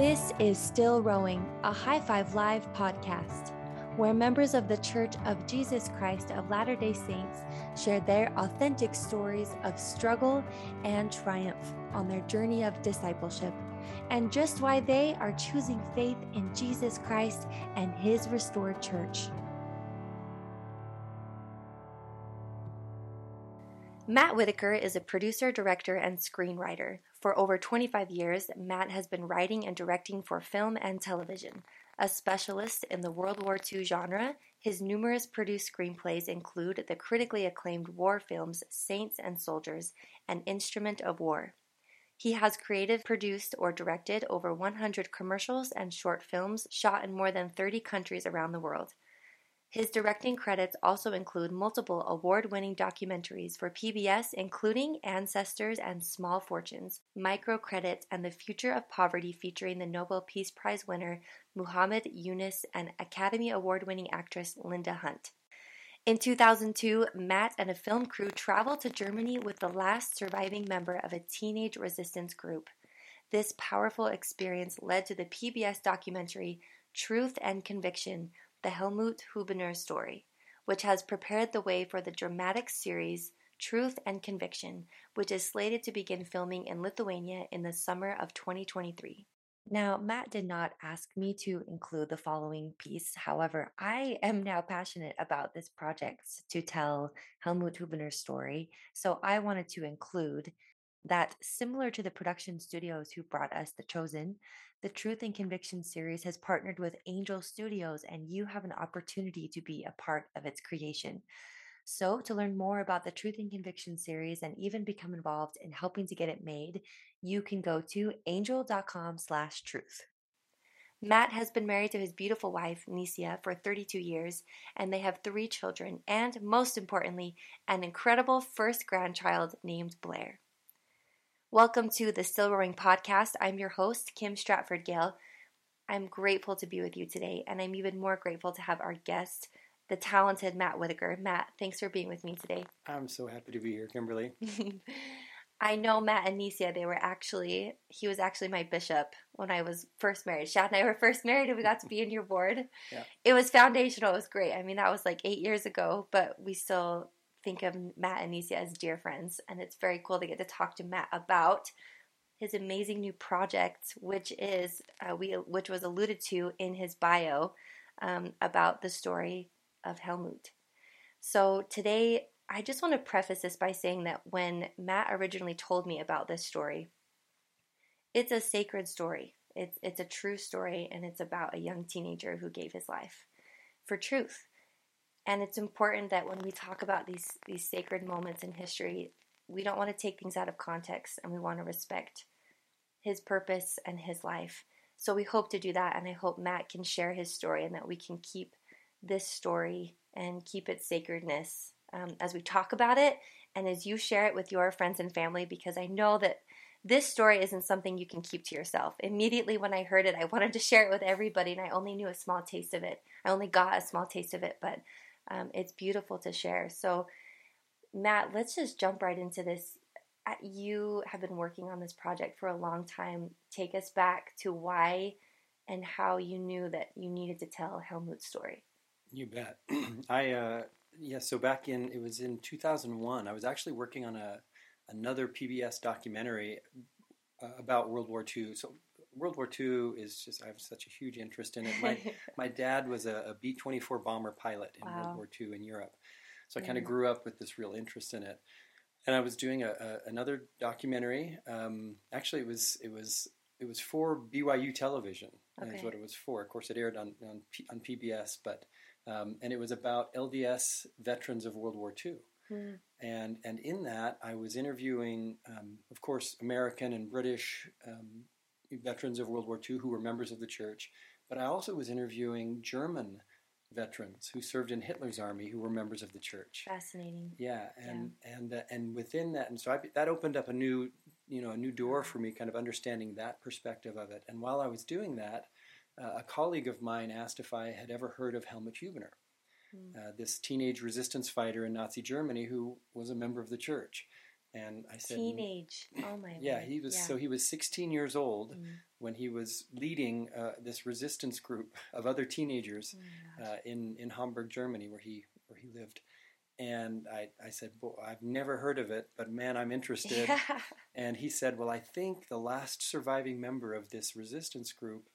This is Still Rowing, a High Five Live podcast, where members of the Church of Jesus Christ of Latter day Saints share their authentic stories of struggle and triumph on their journey of discipleship, and just why they are choosing faith in Jesus Christ and His restored church. Matt Whitaker is a producer, director, and screenwriter. For over 25 years, Matt has been writing and directing for film and television. A specialist in the World War II genre, his numerous produced screenplays include the critically acclaimed war films Saints and Soldiers and Instrument of War. He has created, produced, or directed over 100 commercials and short films shot in more than 30 countries around the world. His directing credits also include multiple award winning documentaries for PBS, including Ancestors and Small Fortunes, Microcredits, and the Future of Poverty, featuring the Nobel Peace Prize winner Muhammad Yunus and Academy Award winning actress Linda Hunt. In 2002, Matt and a film crew traveled to Germany with the last surviving member of a teenage resistance group. This powerful experience led to the PBS documentary Truth and Conviction the Helmut Hubener story, which has prepared the way for the dramatic series Truth and Conviction, which is slated to begin filming in Lithuania in the summer of 2023. Now, Matt did not ask me to include the following piece. However, I am now passionate about this project to tell Helmut Hubener's story. So I wanted to include that similar to the production studios who brought us The Chosen, the Truth and Conviction series has partnered with Angel Studios, and you have an opportunity to be a part of its creation. So, to learn more about the Truth and Conviction series and even become involved in helping to get it made, you can go to angel.com/truth. Matt has been married to his beautiful wife, Nisia, for 32 years, and they have three children, and most importantly, an incredible first grandchild named Blair. Welcome to the Still Rowing podcast. I'm your host, Kim Stratford Gale. I'm grateful to be with you today, and I'm even more grateful to have our guest, the talented Matt Whitaker. Matt, thanks for being with me today. I'm so happy to be here, Kimberly. I know Matt and Nisia, they were actually, he was actually my bishop when I was first married. Shad and I were first married and we got to be in your board. Yeah. It was foundational. It was great. I mean, that was like eight years ago, but we still think of Matt and Nisia as dear friends, and it's very cool to get to talk to Matt about his amazing new project, which is uh, we which was alluded to in his bio um, about the story of Helmut. So today, I just want to preface this by saying that when Matt originally told me about this story, it's a sacred story. It's it's a true story, and it's about a young teenager who gave his life for truth. And it's important that when we talk about these these sacred moments in history, we don't want to take things out of context and we want to respect his purpose and his life. So we hope to do that and I hope Matt can share his story and that we can keep this story and keep its sacredness um, as we talk about it and as you share it with your friends and family because I know that this story isn't something you can keep to yourself. Immediately when I heard it, I wanted to share it with everybody, and I only knew a small taste of it. I only got a small taste of it, but um, it's beautiful to share. So, Matt, let's just jump right into this. Uh, you have been working on this project for a long time. Take us back to why and how you knew that you needed to tell Helmut's story. You bet. I uh, yeah. So back in it was in 2001. I was actually working on a another PBS documentary uh, about World War II. So World War II is just I have such a huge interest in it. My my dad was a, a B twenty four bomber pilot in wow. World War II in Europe, so I kind of grew up with this real interest in it. And I was doing a, a another documentary. Um, actually, it was it was it was for BYU television. Okay. That's what it was for. Of course, it aired on on, P, on PBS, but um, and it was about LDS veterans of World War II. Mm. And and in that, I was interviewing, um, of course, American and British um, veterans of World War II who were members of the church, but I also was interviewing German veterans who served in Hitler's army who were members of the church. Fascinating. Yeah, and yeah. and uh, and within that, and so I, that opened up a new, you know, a new door for me, kind of understanding that perspective of it. And while I was doing that, uh, a colleague of mine asked if I had ever heard of Helmut Hubener, mm. uh, this teenage resistance fighter in Nazi Germany who was a member of the church. And I said, Teenage. Oh my. Yeah, word. he was. Yeah. So he was 16 years old Mm. when he was leading uh, this resistance group of other teenagers Oh uh, in in Hamburg, Germany, where he where he lived. And I, I said, Boy, I've never heard of it, but man, I'm interested. yeah. And he said, Well, I think the last surviving member of this resistance group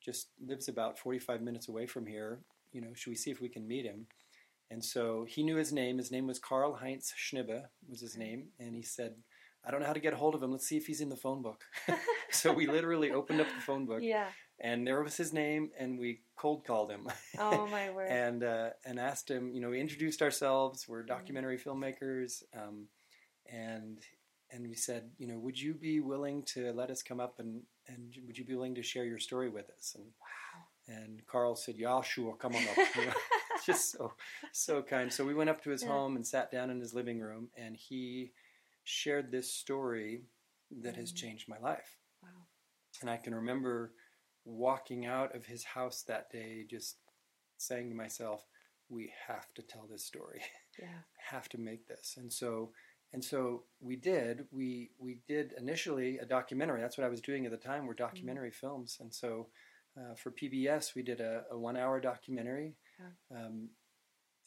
just lives about 45 minutes away from here. You know, should we see if we can meet him? And so he knew his name. His name was Karl Heinz Schnibbe, was his name. And he said, I don't know how to get a hold of him. Let's see if he's in the phone book. so we literally opened up the phone book, yeah. and there was his name, and we cold called him. Oh my word. and uh, and asked him. You know, we introduced ourselves. We're Mm-hmm. documentary filmmakers, um, and and we said, you know, would you be willing to let us come up and and would you be willing to share your story with us? And wow. and Karl said, yeah, sure, come on up. Just so so kind. So we went up to his Yeah. home and sat down in his living room, and he shared this story that has Mm. changed my life. Wow. And I can remember walking out of his house that day, just saying to myself, "We have to tell this story. Yeah. have to make this." And so, and so we did. We we did initially a documentary. That's what I was doing at the time. Were documentary films. And so, uh, for PBS, we did a, a one-hour documentary, um,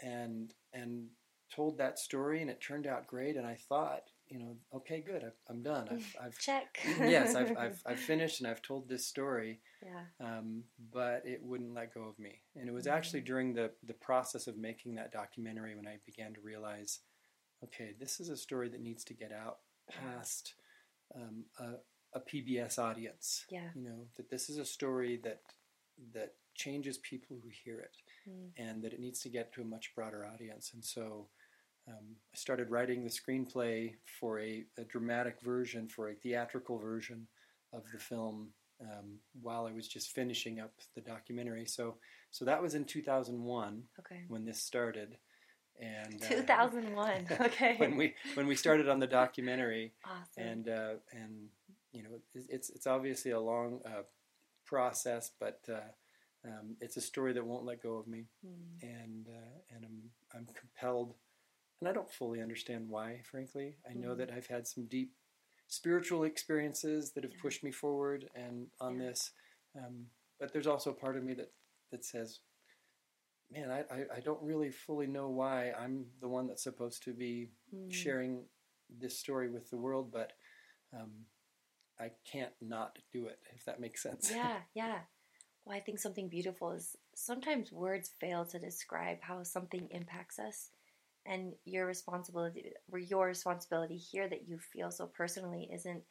and and told that story, and it turned out great. And I thought, you know, okay, good. I've, I'm done. I've, I've Check. yes, I've, I've, I've finished and I've told this story, yeah. um, but it wouldn't let go of me. And it was Mm. actually during the, the process of making that documentary when I began to realize okay, this is a story that needs to get out past um, a, a PBS audience. Yeah. You know, that this is a story that, that changes people who hear it Mm. and that it needs to get to a much broader audience. And so um, I started writing the screenplay for a, a dramatic version, for a theatrical version of the film um, while I was just finishing up the documentary. So, so that was in 2001 Okay. when this started. And uh, 2001. Okay. when we when we started on the documentary, awesome. and uh, and you know it's it's, it's obviously a long uh, process, but uh, um, it's a story that won't let go of me Mm. and uh, and I'm I'm compelled, and I don't fully understand why. Frankly, I know Mhm. that I've had some deep spiritual experiences that have Yeah. pushed me forward and on Yeah. this, um, but there's also a part of me that that says, "Man, I, I I don't really fully know why I'm the one that's supposed to be Mm. sharing this story with the world, but." Um, I can't not do it, if that makes sense. Yeah, yeah. Well, I think something beautiful is sometimes words fail to describe how something impacts us, and your responsibility, or your responsibility here that you feel so personally, isn't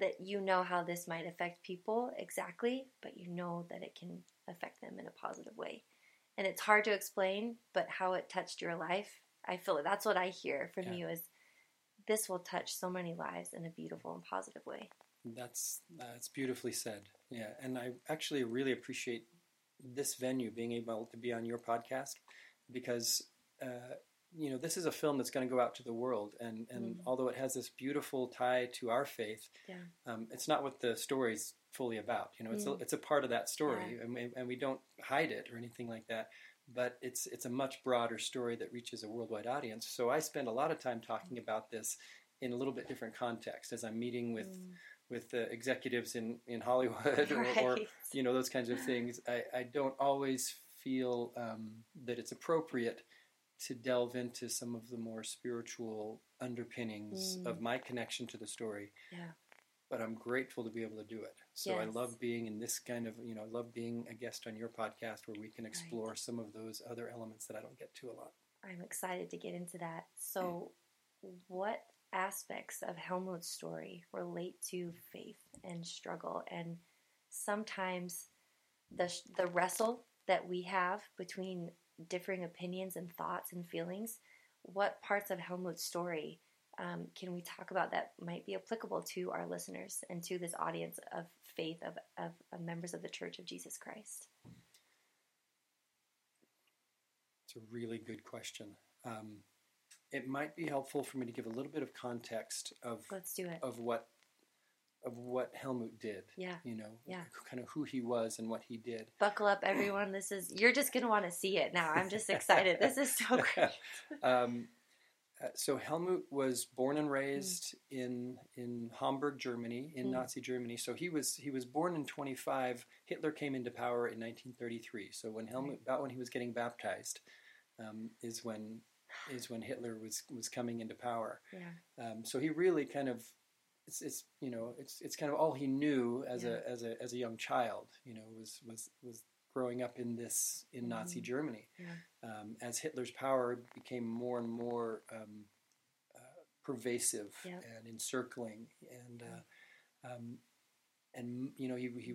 that you know how this might affect people exactly, but you know that it can affect them in a positive way, and it's hard to explain, but how it touched your life, I feel that's what I hear from Yeah. you is this will touch so many lives in a beautiful and positive way. That's that's beautifully said. Yeah, and I actually really appreciate this venue being able to be on your podcast because uh, you know this is a film that's going to go out to the world, and and Mhm. although it has this beautiful tie to our faith, Yeah. um, it's not what the story's fully about. You know, it's a, Mm. it's a part of that story, Yeah. and, we, and we don't hide it or anything like that. But it's it's a much broader story that reaches a worldwide audience. So I spend a lot of time talking about this in a little bit different context as I'm meeting with Mm. With the executives in, in Hollywood or, or you know those kinds of things. I, I don't always feel um, that it's appropriate to delve into some of the more spiritual underpinnings Mm. of my connection to the story. Yeah. But I'm grateful to be able to do it. So I love being in this kind of you know I love being a guest on your podcast where we can explore some of those other elements that I don't get to a lot. I'm excited to get into that. So, what aspects of Helmut's story relate to faith and struggle, and sometimes the the wrestle that we have between differing opinions and thoughts and feelings? What parts of Helmut's story um, can we talk about that might be applicable to our listeners and to this audience of faith of, of, of members of the Church of Jesus Christ? It's a really good question. Um, it might be helpful for me to give a little bit of context of Let's do it. of what of what Helmut did. Yeah. You know, Yeah. kind of who he was and what he did. Buckle up, everyone. This is, you're just going to want to see it now. I'm just excited. This is so great. um, Uh, so Helmut was born and raised mm. in in Hamburg, Germany, in mm. Nazi Germany. So he was he was born in 25. Hitler came into power in 1933. So when Helmut about when he was getting baptized, um, is when is when Hitler was was coming into power. Yeah. Um, so he really kind of it's, it's you know it's it's kind of all he knew as yeah. a as a as a young child. You know was was was growing up in this in mm-hmm. Nazi Germany. Yeah. Um, as Hitler's power became more and more um, uh, pervasive yep. and encircling, and uh, um, and you know he he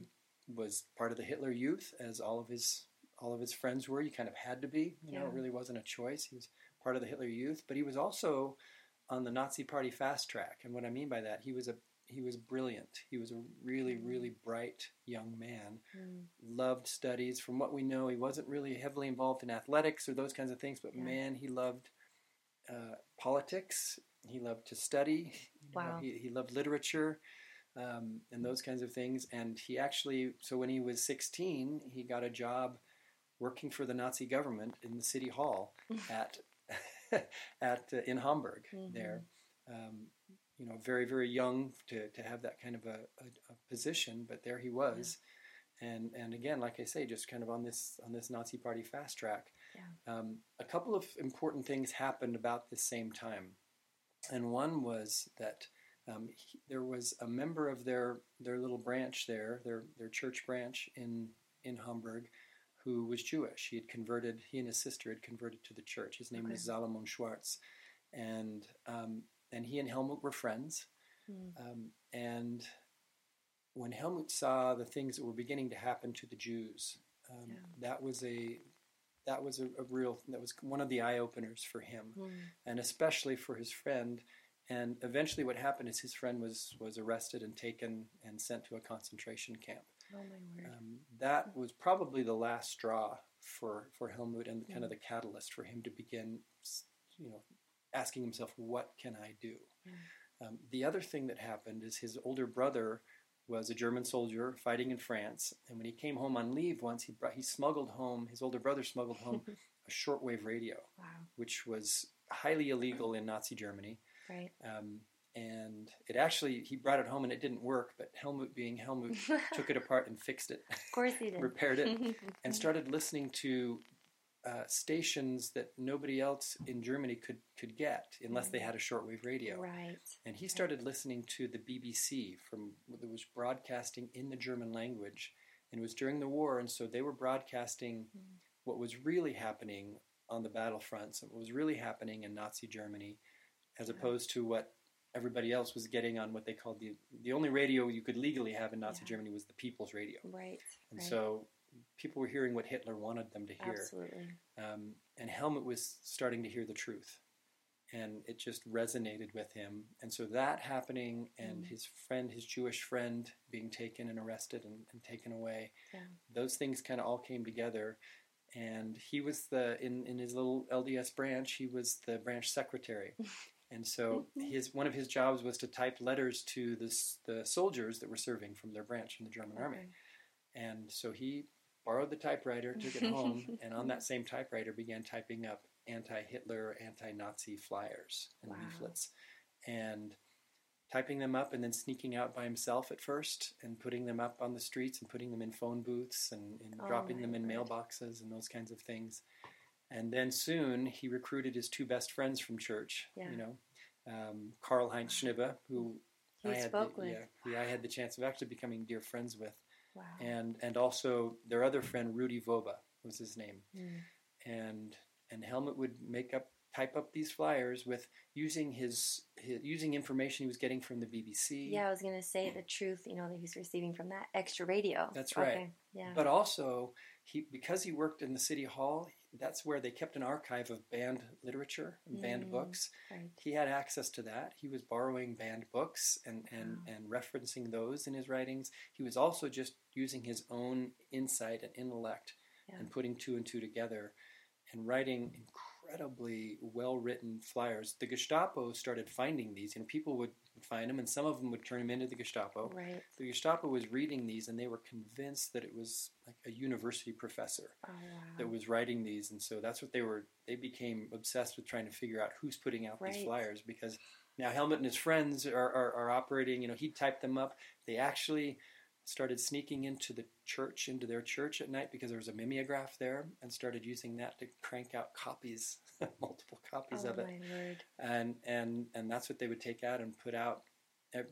was part of the Hitler Youth, as all of his all of his friends were. You kind of had to be. You yeah. know, it really wasn't a choice. He was part of the Hitler Youth, but he was also on the Nazi Party fast track. And what I mean by that, he was a he was brilliant. He was a really, really bright young man. Mm. Loved studies. From what we know, he wasn't really heavily involved in athletics or those kinds of things, but yeah. man, he loved uh, politics. He loved to study. Wow. he, he loved literature um, and those kinds of things. And he actually, so when he was 16, he got a job working for the Nazi government in the city hall at at uh, in Hamburg mm-hmm. there. Um, you know, very, very young to, to have that kind of a, a, a position, but there he was. Yeah. And, and again, like I say, just kind of on this on this Nazi Party fast track. Yeah. Um, a couple of important things happened about the same time, and one was that um, he, there was a member of their their little branch there, their their church branch in in Hamburg, who was Jewish. He had converted. He and his sister had converted to the church. His name okay. was Salomon Schwartz, and um, and he and Helmut were friends. Mm. Um, and when Helmut saw the things that were beginning to happen to the Jews, um, yeah. that was a that was a, a, real that was one of the eye openers for him, mm. and especially for his friend. And eventually, what happened is his friend was was arrested and taken and sent to a concentration camp. Oh my word! Um, that was probably the last straw for for Helmut and mm. kind of the catalyst for him to begin, you know, asking himself, what can I do? Mm. Um, the other thing that happened is his older brother was a German soldier fighting in France, and when he came home on leave once, he brought, he smuggled home his older brother smuggled home a shortwave radio, wow. which was highly illegal in Nazi Germany. Right. Um, and it actually he brought it home and it didn't work, but Helmut, being Helmut, took it apart and fixed it. Of course he did. repaired it and started listening to uh, stations that nobody else in Germany could, could get unless they had a shortwave radio. Right. And he started listening to the BBC from that was broadcasting in the German language, and it was during the war, and so they were broadcasting mm. what was really happening on the battlefronts, what was really happening in Nazi Germany, as opposed to what everybody else was getting on what they called the the only radio you could legally have in Nazi yeah. Germany was the People's Radio. Right. And right. so people were hearing what Hitler wanted them to hear. Absolutely. Um, and Helmut was starting to hear the truth. And it just resonated with him. And so that happening and mm. his friend, his Jewish friend, being taken and arrested and, and taken away, yeah. those things kind of all came together. And he was the, in, in his little LDS branch, he was the branch secretary. And so mm-hmm. his one of his jobs was to type letters to the, the soldiers that were serving from their branch in the German army. And so he borrowed the typewriter, took it home, and on that same typewriter began typing up anti-Hitler, anti-Nazi flyers and wow. leaflets, and typing them up and then sneaking out by himself at first and putting them up on the streets and putting them in phone booths and, and oh dropping them in mailboxes and those kinds of things. And then soon he recruited his two best friends from church. Yeah. You know, um, Karl Heinz Schnibbe, who he I had spoke the, with. Yeah, who I had the chance of actually becoming dear friends with. Wow. And and also their other friend Rudi Wobbe was his name. Mm. And and Helmut would make up type up these flyers with using his, his, using information he was getting from the BBC. Yeah, I was going to say the truth, you know, that he's receiving from that extra radio. That's right. Okay. Yeah. But also, he because he worked in the city hall, that's where they kept an archive of banned literature and banned mm, books. Right. He had access to that. He was borrowing banned books and, and, Wow. and referencing those in his writings. He was also just using his own insight and intellect Yeah. and putting two and two together and writing incredibly well written flyers. The Gestapo started finding these. You know, people would would find them, and some of them would turn them into the Gestapo. Right. The Gestapo was reading these, and they were convinced that it was like a university professor Oh wow. that was writing these, and so that's what they were. They became obsessed with trying to figure out who's putting out these flyers because now Helmut and his friends are, are, are operating. You know, he typed them up. They actually started sneaking into the church, into their church at night because there was a mimeograph there, and started using that to crank out copies, multiple copies oh of it and and and that's what they would take out and put out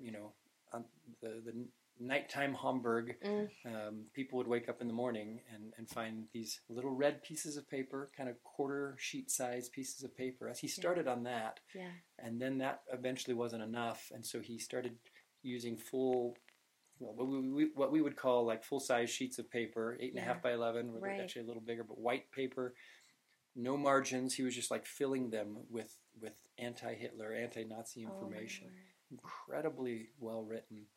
you know on the the nighttime Hamburg Mm. um, people would wake up in the morning and, and find these little red pieces of paper kind of quarter sheet size pieces of paper as he started on that Yeah. and then that eventually wasn't enough and so he started using full well, what, we, we, what we would call like full size sheets of paper eight and a half Yeah. by 11 or Right. actually a little bigger but white paper no margins. He was just like filling them with with anti-hitler anti-nazi information. Oh, incredibly well written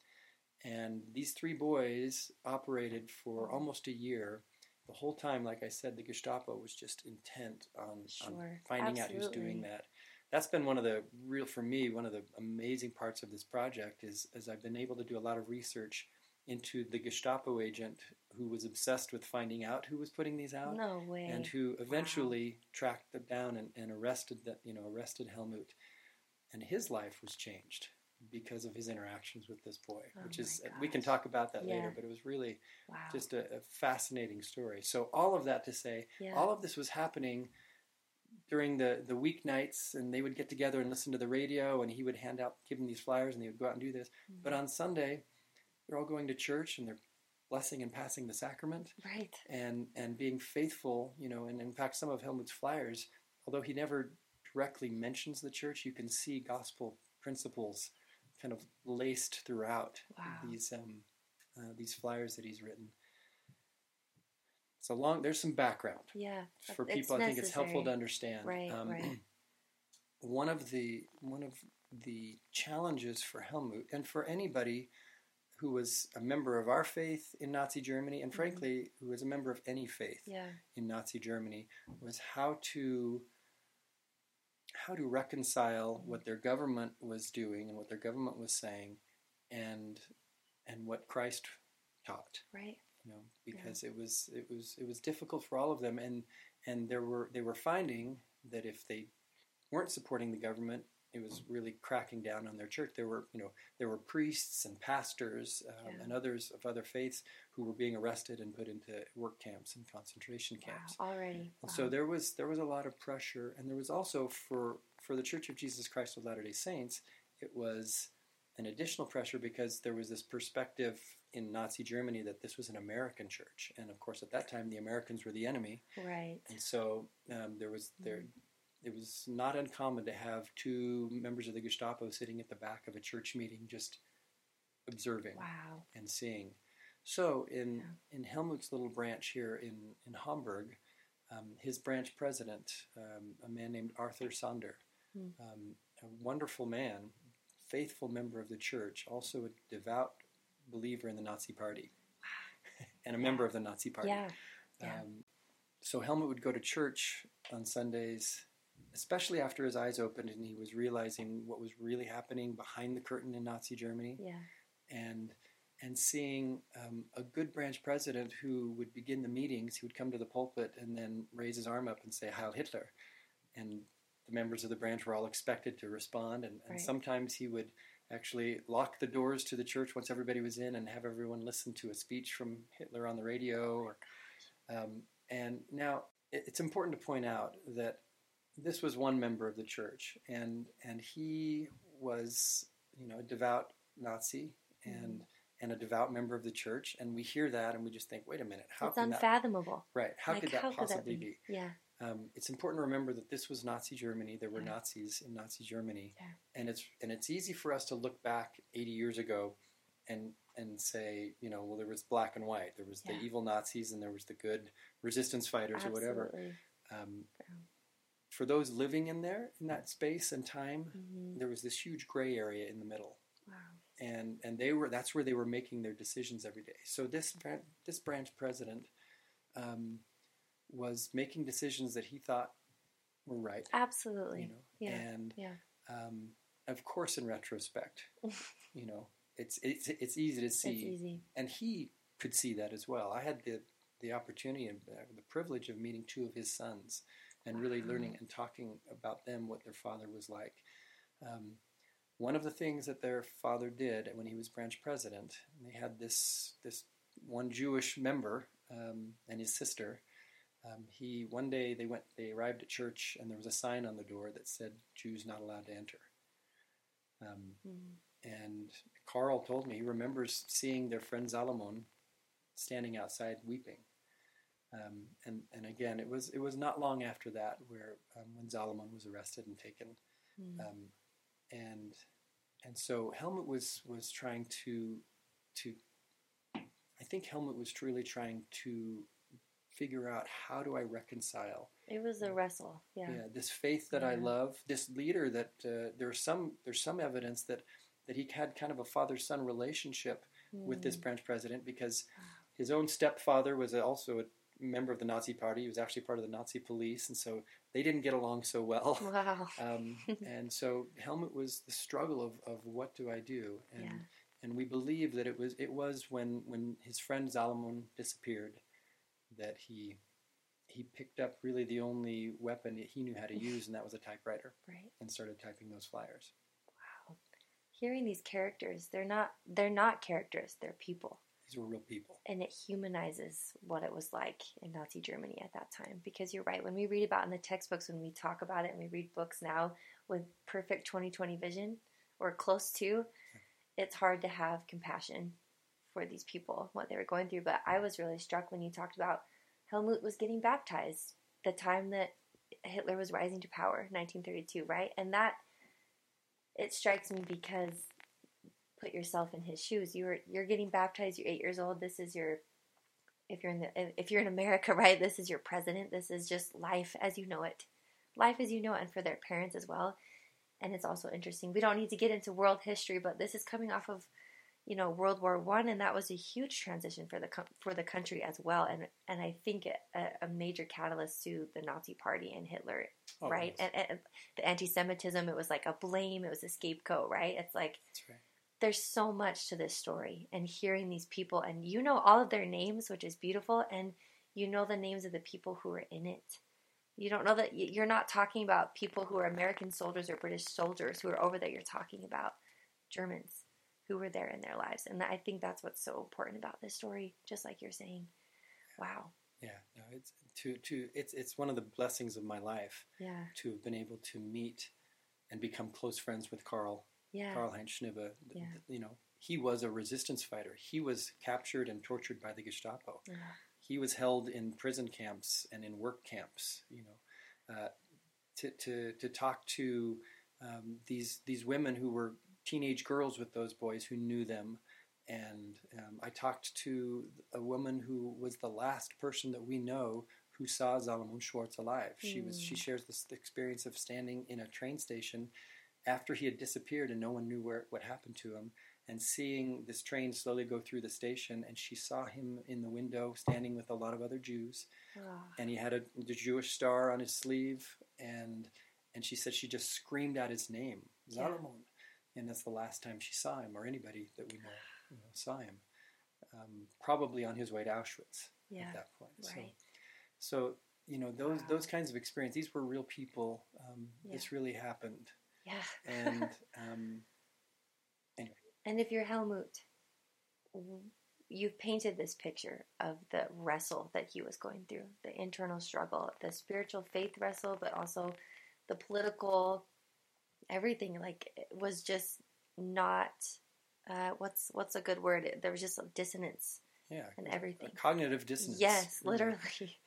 and these three boys operated for almost a year. The whole time like i said the gestapo was just intent on, on Sure. finding out who's doing that. That's been one of the real for me one of the amazing parts of this project is as i've been able to do a lot of research into the gestapo agent who was obsessed with finding out who was putting these out No way. and who eventually tracked them down and, and arrested that you know arrested Helmut, and his life was changed because of his interactions with this boy, Oh which is we can talk about that later, but it was really wow. just a, a fascinating story. So all of that to say, yeah. all of this was happening during the the weeknights, and they would get together and listen to the radio, and he would hand out give them these flyers, and they would go out and do this. Mm-hmm. But on Sunday, they're all going to church and they're blessing and passing the sacrament right. and and being faithful you know and in fact some of helmut's flyers although he never directly mentions the church you can see gospel principles kind of laced throughout Wow. these um, uh, these flyers that he's written so long there's some background Yeah. for people i think it's helpful to understand Right, Um, right. one of the one of the challenges for helmut and for anybody who was a member of our faith in Nazi Germany, and Mhm. frankly, who was a member of any faith Yeah. in Nazi Germany, was how to how to reconcile what their government was doing and what their government was saying, and and what Christ taught. Right. You know, because it was it was it was difficult for all of them, and and there were they were finding that if they weren't supporting the government, it was really cracking down on their church. There were, you know, there were priests and pastors um, Yeah. and others of other faiths who were being arrested and put into work camps and concentration camps. Wow. Already. Wow. so there was there was a lot of pressure, and there was also for for the Church of Jesus Christ of Latter Day Saints, it was an additional pressure because there was this perspective in Nazi Germany that this was an American church, and of course at that time the Americans were the enemy, Right. and so um, there was there. It was not uncommon to have two members of the Gestapo sitting at the back of a church meeting, just observing Wow. and seeing. So in Yeah. in Helmut's little branch here in in Hamburg, um, his branch president, um, a man named Arthur Zander, Hmm. um, a wonderful man, faithful member of the church, also a devout believer in the Nazi Party, and a member of the Nazi Party. Yeah. Yeah. Um, so Helmut would go to church on Sundays, especially after his eyes opened and he was realizing what was really happening behind the curtain in Nazi Germany Yeah. and and seeing um, a good branch president who would begin the meetings, he would come to the pulpit and then raise his arm up and say Heil Hitler, and the members of the branch were all expected to respond, and, and Right. sometimes he would actually lock the doors to the church once everybody was in and have everyone listen to a speech from Hitler on the radio. Or, um, and now it's important to point out that this was one member of the church, and and he was you know a devout Nazi and and a devout member of the church, and we hear that and we just think, wait a minute, how it's can that unfathomable. right? How like, could that how could that possibly be? be? Yeah. Um, it's important to remember that this was Nazi Germany. There were Yeah. Nazis in Nazi Germany, Yeah. and it's and it's easy for us to look back 80 years ago, and and say, you know, well, there was black and white. There was the evil Nazis, and there was the good resistance fighters or whatever. Um, Yeah. For those living in there in that space and time, Mhm. there was this huge gray area in the middle Wow. and and they were that's where they were making their decisions every day. So this this branch president um, was making decisions that he thought were right, Absolutely. you know, Yeah. and Yeah. um, of course, in retrospect, you know, it's it's it's easy to see, It's easy. and he could see that as well. I had the the opportunity and the privilege of meeting two of his sons, and really learning and talking about them, what their father was like. Um, one of the things that their father did when he was branch president, they had this this one Jewish member um, and his sister. Um, he one day they went they arrived at church and there was a sign on the door that said Jews not allowed to enter. Um, Mm. and Karl told me he remembers seeing their friend Salomon standing outside weeping. Um, and and again, it was it was not long after that where um, when Salomon was arrested and taken, Mm. um, and and so Helmut was was trying to to I think Helmut was truly trying to figure out how do I reconcile It was a wrestle. Yeah. yeah, this faith that I love, this leader that uh, there's some there's some evidence that that he had kind of a father son relationship with this Mm. branch president because his own stepfather was also a member of the Nazi party. He was actually part of the Nazi police, and so they didn't get along so well. Wow. Um, and so Helmut was the struggle of, of what do I do, and Yeah. and we believe that it was it was when when his friend Salomon disappeared that he he picked up really the only weapon that he knew how to use, and that was a typewriter, Right. and started typing those flyers. Wow. Hearing these characters, they're not they're not characters, they're people. These were real people. And it humanizes what it was like in Nazi Germany at that time. Because you're right, when we read about in the textbooks, when we talk about it and we read books now with perfect 2020 vision or close to, hmm. it's hard to have compassion for these people, what they were going through. But I was really struck when you talked about Helmut was getting baptized the time that Hitler was rising to power, 1932, right? And that it strikes me because put yourself in his shoes. You're you're getting baptized. You're eight years old. This is your if you're in the if you're in America, right? This is your president. This is just life as you know it, life as you know it, and for their parents as well. And it's also interesting. We don't need to get into world history, but this is coming off of you know World War One, and that was a huge transition for the for the country as well. And and I think a, a major catalyst to the Nazi Party and Hitler Oh, right? yes. And, and the anti-Semitism, it was like a blame, it was a scapegoat, right? It's like That's right. There's so much to this story, and hearing these people, and you know all of their names, which is beautiful, and you know the names of the people who are in it. You don't know that you're not talking about people who are American soldiers or British soldiers who are over there. You're talking about Germans who were there in their lives, and I think that's what's so important about this story. Just like you're saying, wow, Yeah, no, it's to to it's it's one of the blessings of my life yeah, to have been able to meet and become close friends with Karl yeah, Karl Heinz Schnibbe. Yeah. You know, he was a resistance fighter. He was captured and tortured by the Gestapo. He was held in prison camps and in work camps. You know, uh, to to to talk to um, these these women who were teenage girls with those boys who knew them. And um, I talked to a woman who was the last person that we know who saw Salomon Schwartz alive. She was she Mm. shares this experience of standing in a train station after he had disappeared and no one knew where what happened to him and seeing this train slowly go through the station and she saw him in the window standing with a lot of other Jews and he had a the Jewish star on his sleeve and and she said she just screamed out his name Yeah. And that's the last time she saw him or anybody that we know, you know saw him um, probably on his way to Auschwitz yeah, at that point so right. so you know those Wow. those kinds of experiences these were real people um, this really happened Yeah. and um, and if you're Helmut, you've painted this picture of the wrestle that he was going through, the internal struggle, the spiritual faith wrestle, but also the political everything. Like it was just not uh, what's what's a good word? There was just a dissonance yeah and everything. cognitive dissonance Yes, literally.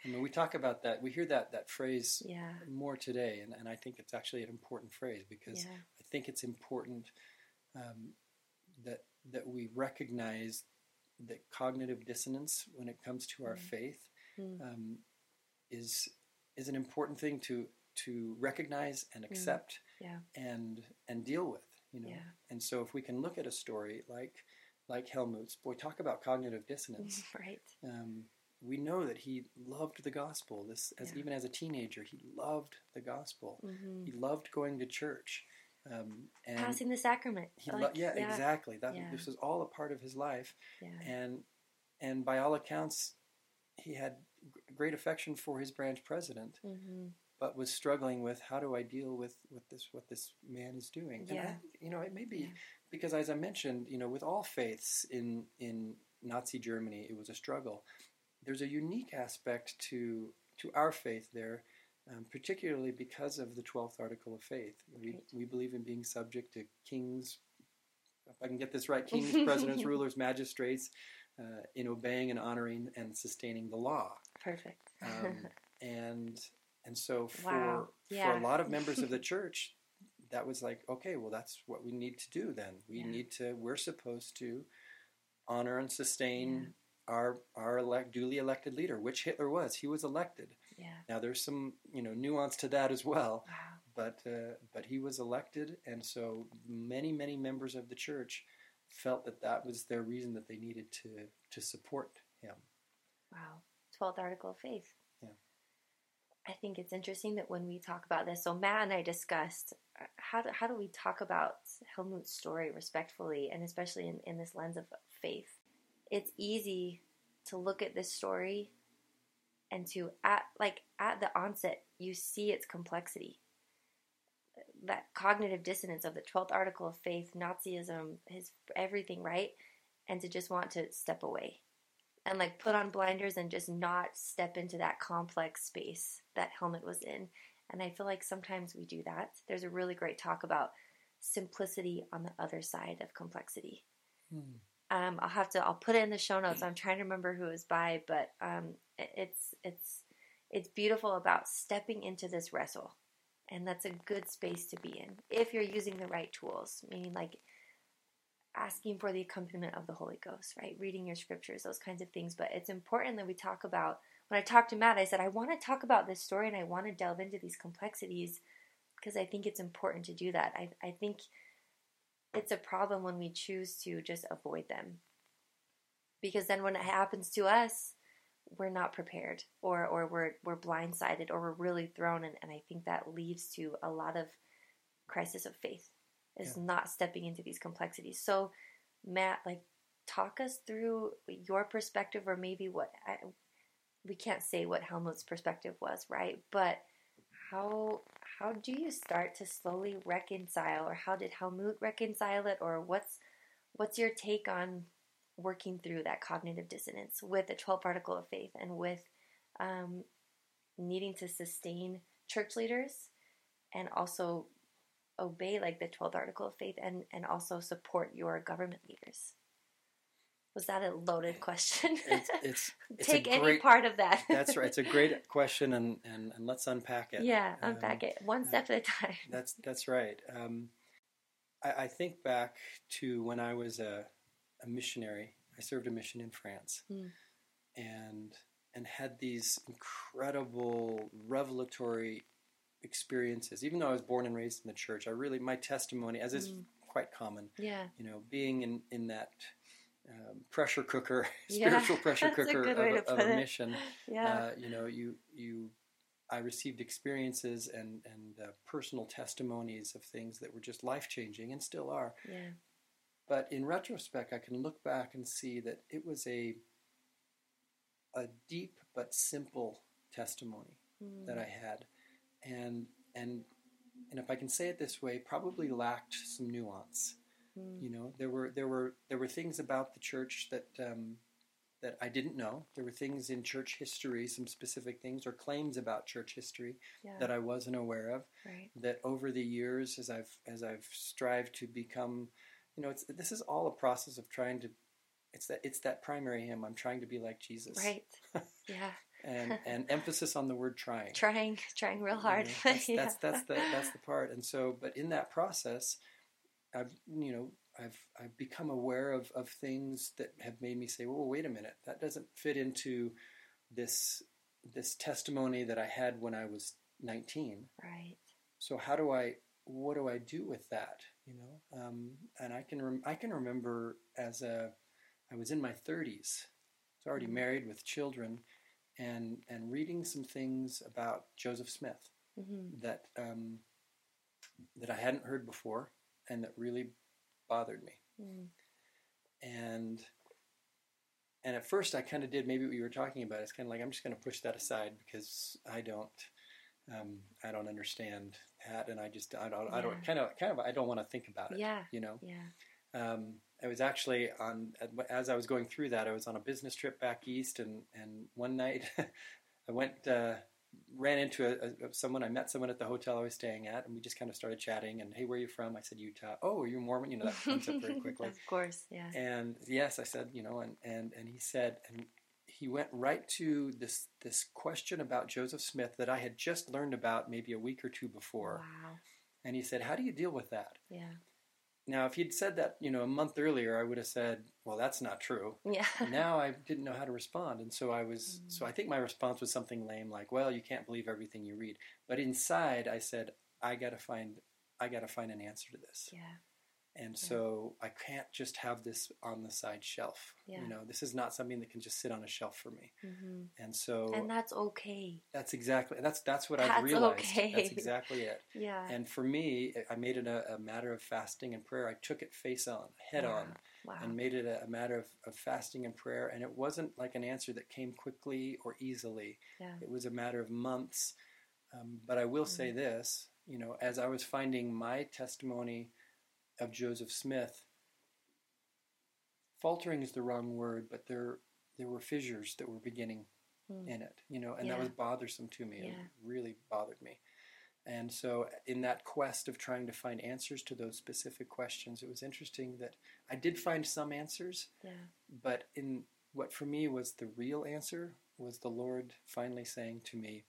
I mean we talk about that we hear that that phrase Yeah. more today and, and I think it's actually an important phrase because Yeah. I think it's important um, that that we recognize that cognitive dissonance when it comes to our Mm. faith Mm. um, is is an important thing to to recognize and accept Mm. Yeah. and and deal with you know and so if we can look at a story like like Helmut's boy talk about cognitive dissonance right. um, we know that he loved the gospel this as Yeah. even as a teenager he loved the gospel hmm he loved going to church Um, and Passing the sacrament. he like, lo- yeah, exactly. That Yeah. this was all a part of his life, Yeah. and and by all accounts, he had g- great affection for his branch president, hmm but was struggling with how do I deal with with this what this man is doing. And I Yeah. you know, it may be Yeah. Because as I mentioned, you know, with all faiths in in Nazi Germany, it was a struggle. There's a unique aspect to to our faith there. Um, particularly because of the 12th article of faith. We, Right. we believe in being subject to kings, if I can get this right, kings, presidents, rulers, magistrates, uh, in obeying and honoring and sustaining the law. Perfect. Um, and and so for Wow. for a lot of members of the church, that was like, okay, well, that's what we need to do. Then we Yeah. need to. We're supposed to honor and sustain Yeah. our our elect, duly elected leader, which Hitler was. He was elected. yeah. Now there's some you know nuance to that as well, Wow. but uh, but he was elected, and so many many members of the church felt that that was their reason that they needed to to support him. Wow. 12th article of faith. I think it's interesting that when we talk about this, so Matt and I discussed uh, how do, how do we talk about Helmut's story respectfully and especially in, in this lens of faith. It's easy to look at this story and to at like at the onset you see its complexity. That cognitive dissonance of the 12th article of faith, Nazism, his everything, right? And to just want to step away and like put on blinders and just not step into that complex space that Helmut was in. And I feel like sometimes we do that. There's a really great talk about simplicity on the other side of complexity. Um, I'll have to. I'll put it in the show notes. I'm trying to remember who it was by, but um, it's it's it's beautiful about stepping into this wrestle, and that's a good space to be in if you're using the right tools. Meaning, like asking for the accompaniment of the Holy Ghost, right? Reading your scriptures, those kinds of things. But it's important that we talk about. When I talked to Matt, I said I want to talk about this story and I want to delve into these complexities because I think it's important to do that. I I think it's a problem when we choose to just avoid them. Because then when it happens to us we're not prepared or or we're we're blindsided or we're really thrown and, and i think that leads to a lot of crisis of faith is not stepping into these complexities. So matt like talk us through your perspective or maybe what I, we can't say what helmut's perspective was right? But how how do you start to slowly reconcile or how did helmut reconcile it? Or what's what's your take on working through that cognitive dissonance with the 12 article of faith and with um, needing to sustain church leaders and also obey like the 12th article of faith and, and also support your government leaders was that a loaded question It's it's, it's take a any part of that That's right. It's a great question, and, and, and let's unpack it. yeah unpack Um, it one step at a time That's that's right. Um, I, I think back to when I was a, a missionary. I served a mission in France, Mm. and and had these incredible revelatory experiences. Even though I was born and raised in the church, I really my testimony, as is Mm. quite common, yeah you know, being in in that. Um, pressure cooker, Yeah, spiritual pressure that's a cooker of, a, of a mission yeah uh, you know, you you, I received experiences and and uh, personal testimonies of things that were just life changing and still are. yeah But in retrospect, I can look back and see that it was a a deep but simple testimony Mm. that I had, and and and if I can say it this way, probably lacked some nuance. Mm. You know, there were there were there were things about the church that um, that I didn't know. There were things in church history, some specific things or claims about church history yeah that I wasn't aware of. right That over the years, as I've as I've strived to become, you know, it's this is all a process of trying to. It's that it's that primary hymn. I'm trying to be like Jesus, right yeah and and emphasis on the word trying. trying trying real You hard know, that's, Yeah. that's that's the that's the part. And so, but in that process, I've you know I've I've become aware of of things that have made me say, well, wait a minute, that doesn't fit into this this testimony that I had when I was 19. right So how do I what do I do with that? You know, um, and I can rem- I can remember as a I was in my 30s, I was already Mhm. married with children, and and reading some things about Joseph Smith hmm that um, that I hadn't heard before and that really bothered me. Mm. And and at first I kind of did maybe what you were talking about. It's kind of like I'm just going to push that aside because I don't um, I don't understand that, and I just I don't I don't kind of kind of I don't want to think about it. Yeah. You know. Yeah. Um, I was actually on as I was going through that. I was on a business trip back east, and and one night I went uh, ran into a, a, someone. I met someone at the hotel I was staying at, and we just kind of started chatting. And hey, where are you from? I said Utah. Oh, are you Mormon? You know that comes up very quickly. of course. Yeah. And yes, I said you know, and and and he said, and he went right to this this question about Joseph Smith that I had just learned about maybe a week or two before. Wow. And he said, how do you deal with that? Yeah. Now, if he'd said that, you know, a month earlier, I would have said, "Well, that's not true." Yeah. now I didn't know how to respond, and so I was. Mm. So I think my response was something lame, like, "Well, you can't believe everything you read." But inside, I said, "I got to find, I got to find an answer to this." yeah. And so I can't just have this on the side shelf. Yeah. You know, this is not something that can just sit on a shelf for me. hmm And so And that's okay. that's exactly that's that's what I've realized. okay. That's exactly it. Yeah. And for me, I made it a, a matter of fasting and prayer. I took it face on, head Wow. on, wow. and made it a, a matter of, of fasting and prayer. And it wasn't like an answer that came quickly or easily. yeah. It was a matter of months. Um, but I will say this, you know, as I was finding my testimony of Joseph Smith, faltering is the wrong word, but there there were fissures that were beginning Mm. in it, you know, and that was bothersome to me. It really bothered me. And so, in that quest of trying to find answers to those specific questions, it was interesting that I did find some answers, Yeah. but in what for me was the real answer was the Lord finally saying to me,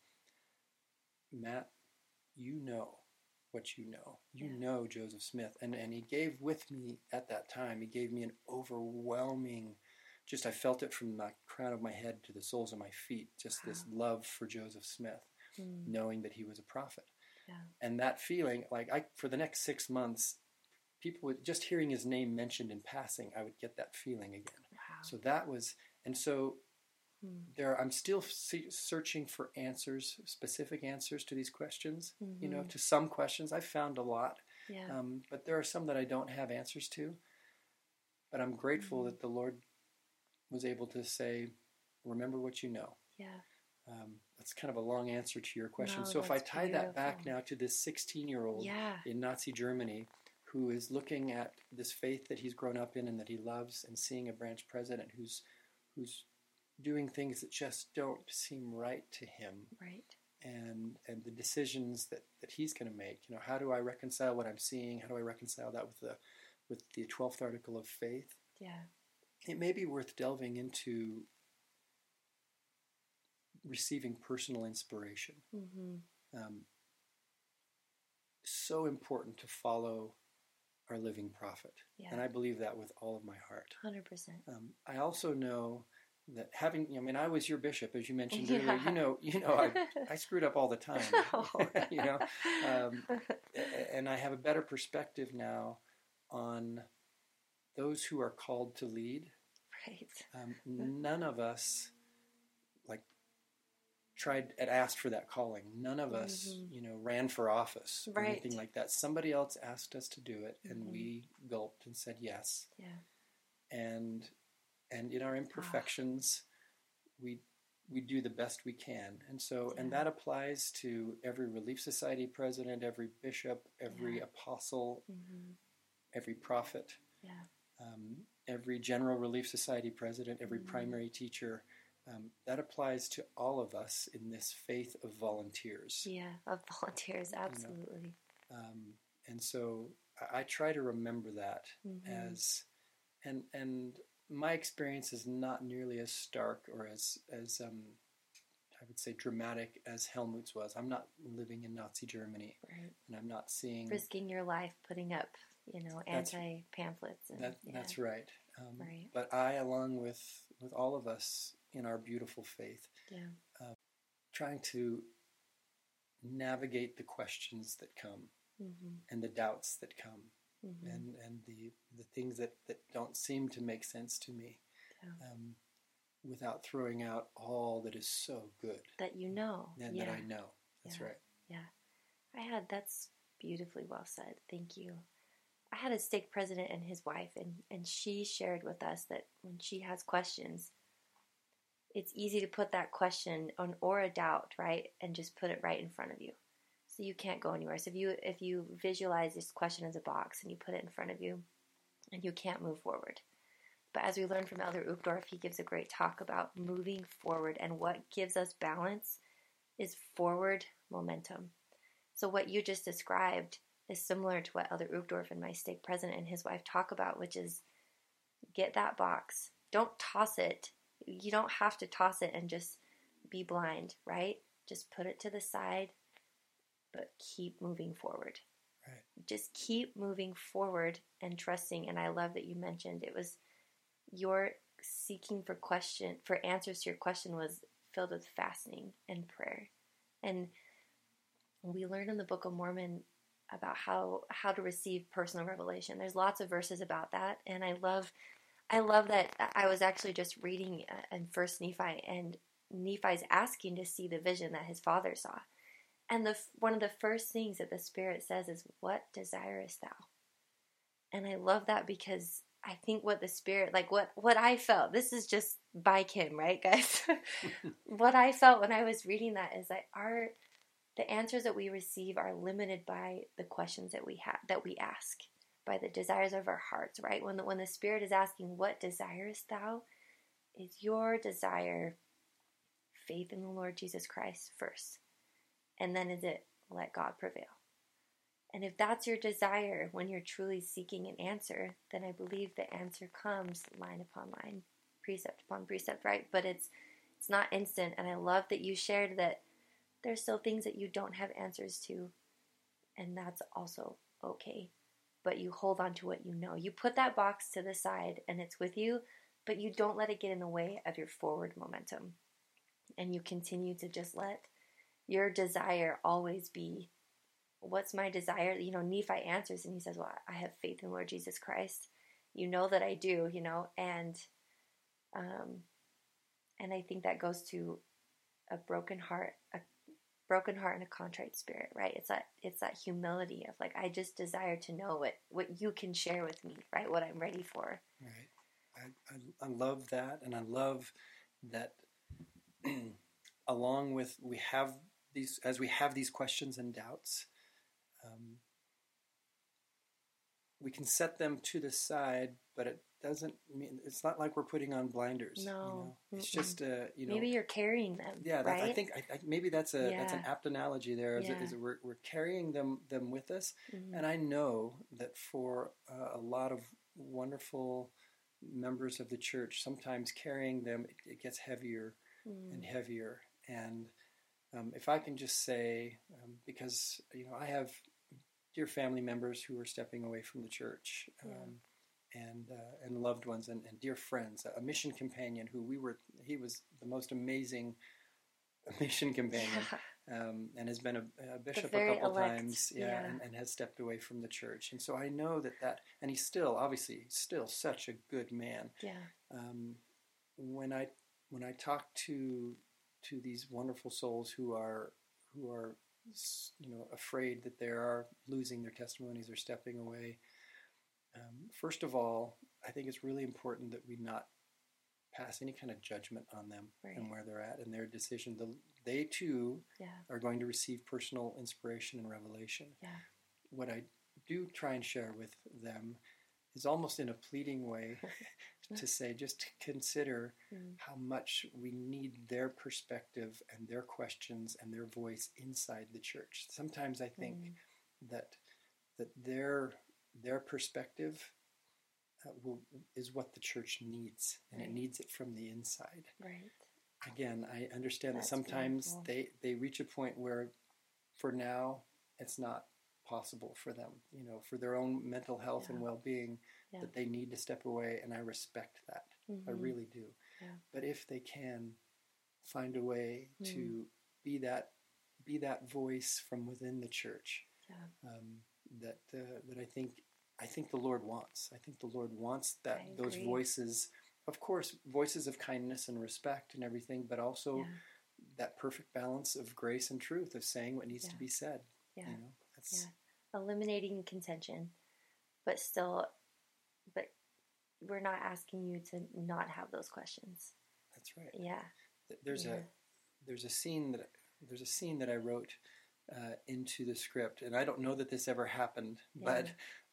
Matt, you know what you know. You Yeah. know Joseph Smith. And, and he gave with me at that time, he gave me an overwhelming, just I felt it from the crown of my head to the soles of my feet, just this love for Joseph Smith, Mm. knowing that he was a prophet. Yeah. And that feeling, like I, for the next six months, people would just hearing his name mentioned in passing, I would get that feeling again. Wow. So that was, and so Mm. there, I'm still se- searching for answers, specific answers to these questions. You know, Mhm. to some questions, I've found a lot, Yeah. um, but there are some that I don't have answers to. But I'm grateful Mhm. that the Lord was able to say, "Remember what you know." yeah. Um, that's kind of a long answer to your question. No, so if I tie that back now to this 16-year-old Yeah. in Nazi Germany who is looking at this faith that he's grown up in and that he loves and seeing a branch president who's who's doing things that just don't seem right to him Right. and and the decisions that, that he's going to make you know how do I reconcile what I'm seeing how do I reconcile that with the with the 12th article of faith Yeah. it may be worth delving into receiving personal inspiration Mm-hmm. um, so important to follow our living prophet. Yeah. And I believe that with all of my heart. Hundred percent. Um, I also know that having, I mean, I was your bishop, as you mentioned Yeah. earlier. You know, you know, I, I screwed up all the time. you know, um, and I have a better perspective now on those who are called to lead. right. Um, none of us like tried and asked for that calling. None of us, Mhm. you know, ran for office or Right. anything like that. Somebody else asked us to do it, and Mhm. we gulped and said yes. Yeah. And and in our imperfections, we we do the best we can. And so, and that applies to every Relief Society president, every bishop, every Yeah. apostle, Mm-hmm. every prophet Yeah. um, every General Relief Society president, every Mhm. primary teacher. Um, that applies to all of us in this faith of volunteers. Yeah. Of volunteers, absolutely. Um, and so I, I try to remember that Mhm. as, and and my experience is not nearly as stark or as as um, I would say dramatic as Helmut's was. I'm not living in Nazi Germany, Right. and I'm not seeing Risking your life, putting up, you know, anti pamphlets. That, yeah. That's right. Um, Right. But I, along with with all of us in our beautiful faith, Yeah. trying to navigate the questions that come Mm-hmm. and the doubts that come Mm-hmm. and and the the things that that don't seem to make sense to me, Yeah. um, without throwing out all that is so good that you know. and yeah. that I know. That's Yeah. right. Yeah I had that's Beautifully well said. Thank you. I had a stake president and his wife, and, and she shared with us that when she has questions, it's easy to put that question on or a doubt, right, and just put it right in front of you. So you can't go anywhere. So if you if you visualize this question as a box and you put it in front of you, and you can't move forward. But as we learned from Elder Uchtdorf, he gives a great talk about moving forward, and what gives us balance is forward momentum. So what you just described is similar to what Elder Uchtdorf and my stake president and his wife talk about, which is get that box. Don't toss it you don't have to toss it and just be blind, right? Just put it to the side, but keep moving forward. Right. Just keep moving forward and trusting. And I love that you mentioned it was your seeking for question for answers to your question was filled with fasting and prayer. And we learn in the Book of Mormon about how how to receive personal revelation. There's lots of verses about that, and I love I love that I was actually just reading uh, in First Nephi, and Nephi's asking to see the vision that his father saw, and the one of the first things that the Spirit says is, "What desirest thou?" And I love that because I think what the Spirit, like what what I felt, this is just by Kim, right, guys? what I felt when I was reading that is that our the answers that we receive are limited by the questions that we have that we ask by the desires of our hearts, right? When the, when the Spirit is asking, What desirest thou? Is your desire faith in the Lord Jesus Christ first? And then is it let God prevail? And if that's your desire when you're truly seeking an answer, then I believe the answer comes line upon line, precept upon precept, right? But it's it's not instant and I love that you shared that there's still things that you don't have answers to and that's also okay but you hold on to what you know. You put that box to the side and it's with you, but you don't let it get in the way of your forward momentum. And you continue to just let your desire always be what's my desire? You know, Nephi answers and he says, Well, I have faith in Lord Jesus Christ. You know that I do, you know, and um and I think that goes to a broken heart, a broken heart and a contrite spirit, right? It's that it's that humility of like I just desire to know what what you can share with me, right? What I'm ready for. Right. I I, I love that, and I love that. along with we have these as we have these questions and doubts, um, we can set them to the side, but it doesn't mean it's not like we're putting on blinders. No, you know? it's just uh, you know maybe you're carrying them. Yeah, right? I think I, I, maybe that's a yeah. that's an apt analogy there. Is, yeah. is we're we're carrying them them with us, mm-hmm. and I know that for uh, a lot of wonderful members of the church, sometimes carrying them it, it gets heavier mm. and heavier. And um, if I can just say, um, because you know I have dear family members who are stepping away from the church. Yeah um, and uh, and loved ones and, and, dear friends. A mission companion who we were he was the most amazing mission companion, um, and has been a, a bishop a couple elect. times, yeah, yeah. And, and, has stepped away from the church. And so I know that that, and he's still obviously still such a good man. Yeah. Um, when I when I talk to to these wonderful souls who are who are you know afraid that they are losing their testimonies or stepping away um, first of all, I think it's really important that we not pass any kind of judgment on them right. and where they're at and their decision. The, they too yeah. are going to receive personal inspiration and revelation. Yeah. What I do try and share with them is almost in a pleading way to say just to consider mm. how much we need their perspective and their questions and their voice inside the church. Sometimes I think mm. that that their their perspective uh, will, is what the church needs, and right. it needs it from the inside. Right. Again, I understand That's that sometimes beautiful. they they reach a point where, for now, it's not possible for them. You know, for their own mental health Yeah. and well being, Yeah. that they need to step away, and I respect that. I Mhm. really do. Yeah. But if they can find a way Mm. to be that be that voice from within the church, Yeah. um, that uh, that I think I think the Lord wants. I think the Lord wants that those voices, of course, voices of kindness and respect and everything, but also Yeah. that perfect balance of grace and truth of saying what needs to be said. Yeah. You know, that's Yeah. eliminating contention, but still, we're not asking you to not have those questions. That's right. Yeah. There's Yeah. a there's a scene that there's a scene that I wrote uh, into the script, and I don't know that this ever happened, but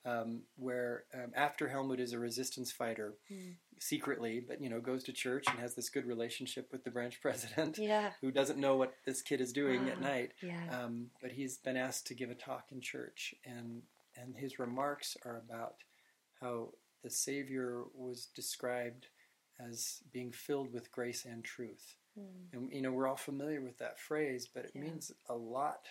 um, where um, after Helmut is a resistance fighter Mm. secretly, but you know goes to church and has this good relationship with the branch president, Yeah. who doesn't know what this kid is doing at Ah, night. Yeah. Um, but he's been asked to give a talk in church, and and his remarks are about how the Savior was described as being filled with grace and truth. Mm. And you know, we're all familiar with that phrase, but it Yeah. means a lot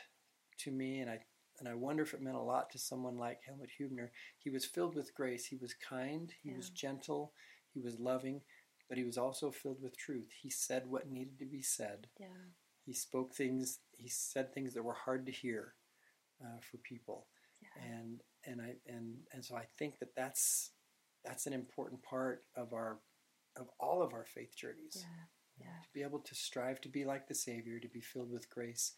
to me, and I and I wonder if it meant a lot to someone like Helmut Hubner. He was filled with grace. He was kind. He was gentle. He was loving, but he was also filled with truth. He said what needed to be said. Yeah. He spoke things. He said things that were hard to hear uh, for people, Yeah. and and I and and so I think that that's that's an important part of our of all of our faith journeys Yeah. Yeah. to be able to strive to be like the Savior, to be filled with grace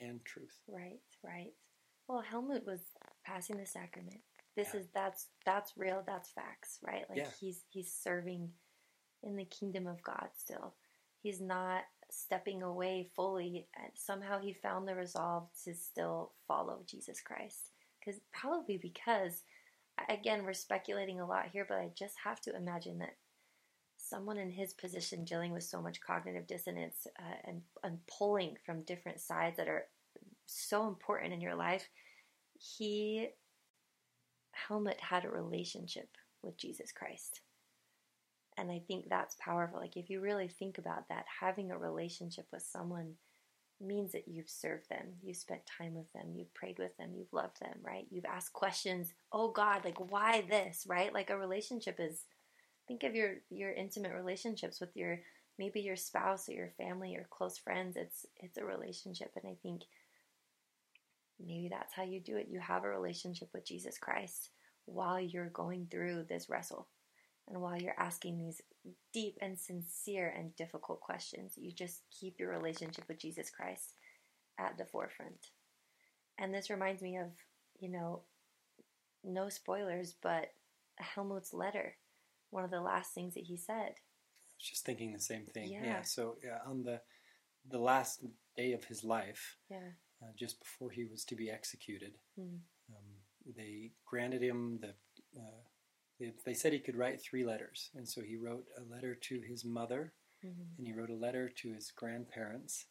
and truth. Right. Right. Well, Helmut was passing the sacrament. This Yeah. is that's that's real. That's facts, right? Like Yeah. he's he's serving in the kingdom of God still. He's not stepping away fully. And somehow he found the resolve to still follow Jesus Christ. Because probably because, again, we're speculating a lot here, but I just have to imagine that someone in his position dealing with so much cognitive dissonance uh, and and pulling from different sides that are so important in your life, he Helmut had a relationship with Jesus Christ. And I think that's powerful. Like if you really think about that, having a relationship with someone means that you've served them, you've spent time with them, you've prayed with them, you've loved them, right? You've asked questions, oh God, like why this, right? Like a relationship is think of your your intimate relationships with your maybe your spouse or your family or close friends. It's it's a relationship and I think maybe that's how you do it. You have a relationship with Jesus Christ while you're going through this wrestle and while you're asking these deep and sincere and difficult questions. You just keep your relationship with Jesus Christ at the forefront. And this reminds me of, you know, no spoilers, but Helmut's letter, one of the last things that he said. I was just thinking the same thing. Yeah. so yeah, on the the last day of his life, Yeah. uh, just before he was to be executed, Hmm. um, they granted him the. Uh, they, they said he could write three letters, and so he wrote a letter to his mother, Mhm. and he wrote a letter to his grandparents,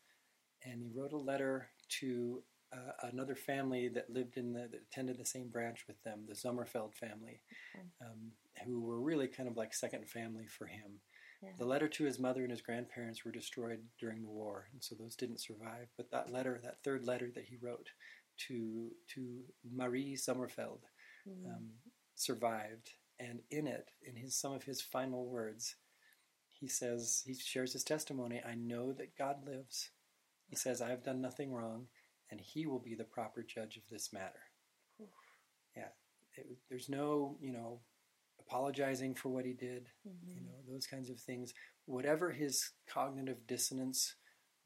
and he wrote a letter to uh, another family that lived in the that attended the same branch with them, the Sommerfeld family, Okay. um, who were really kind of like second family for him. Yeah. The letter to his mother and his grandparents were destroyed during the war, and so those didn't survive. But that letter, that third letter that he wrote to to Marie Sommerfeld, Mhm. um, survived, and in it, in his some of his final words, he says he shares his testimony. I know that God lives. He says I have done nothing wrong, and He will be the proper judge of this matter. Oof. Yeah, it, there's no you know apologizing for what he did. Mhm. You know those kinds of things. Whatever his cognitive dissonance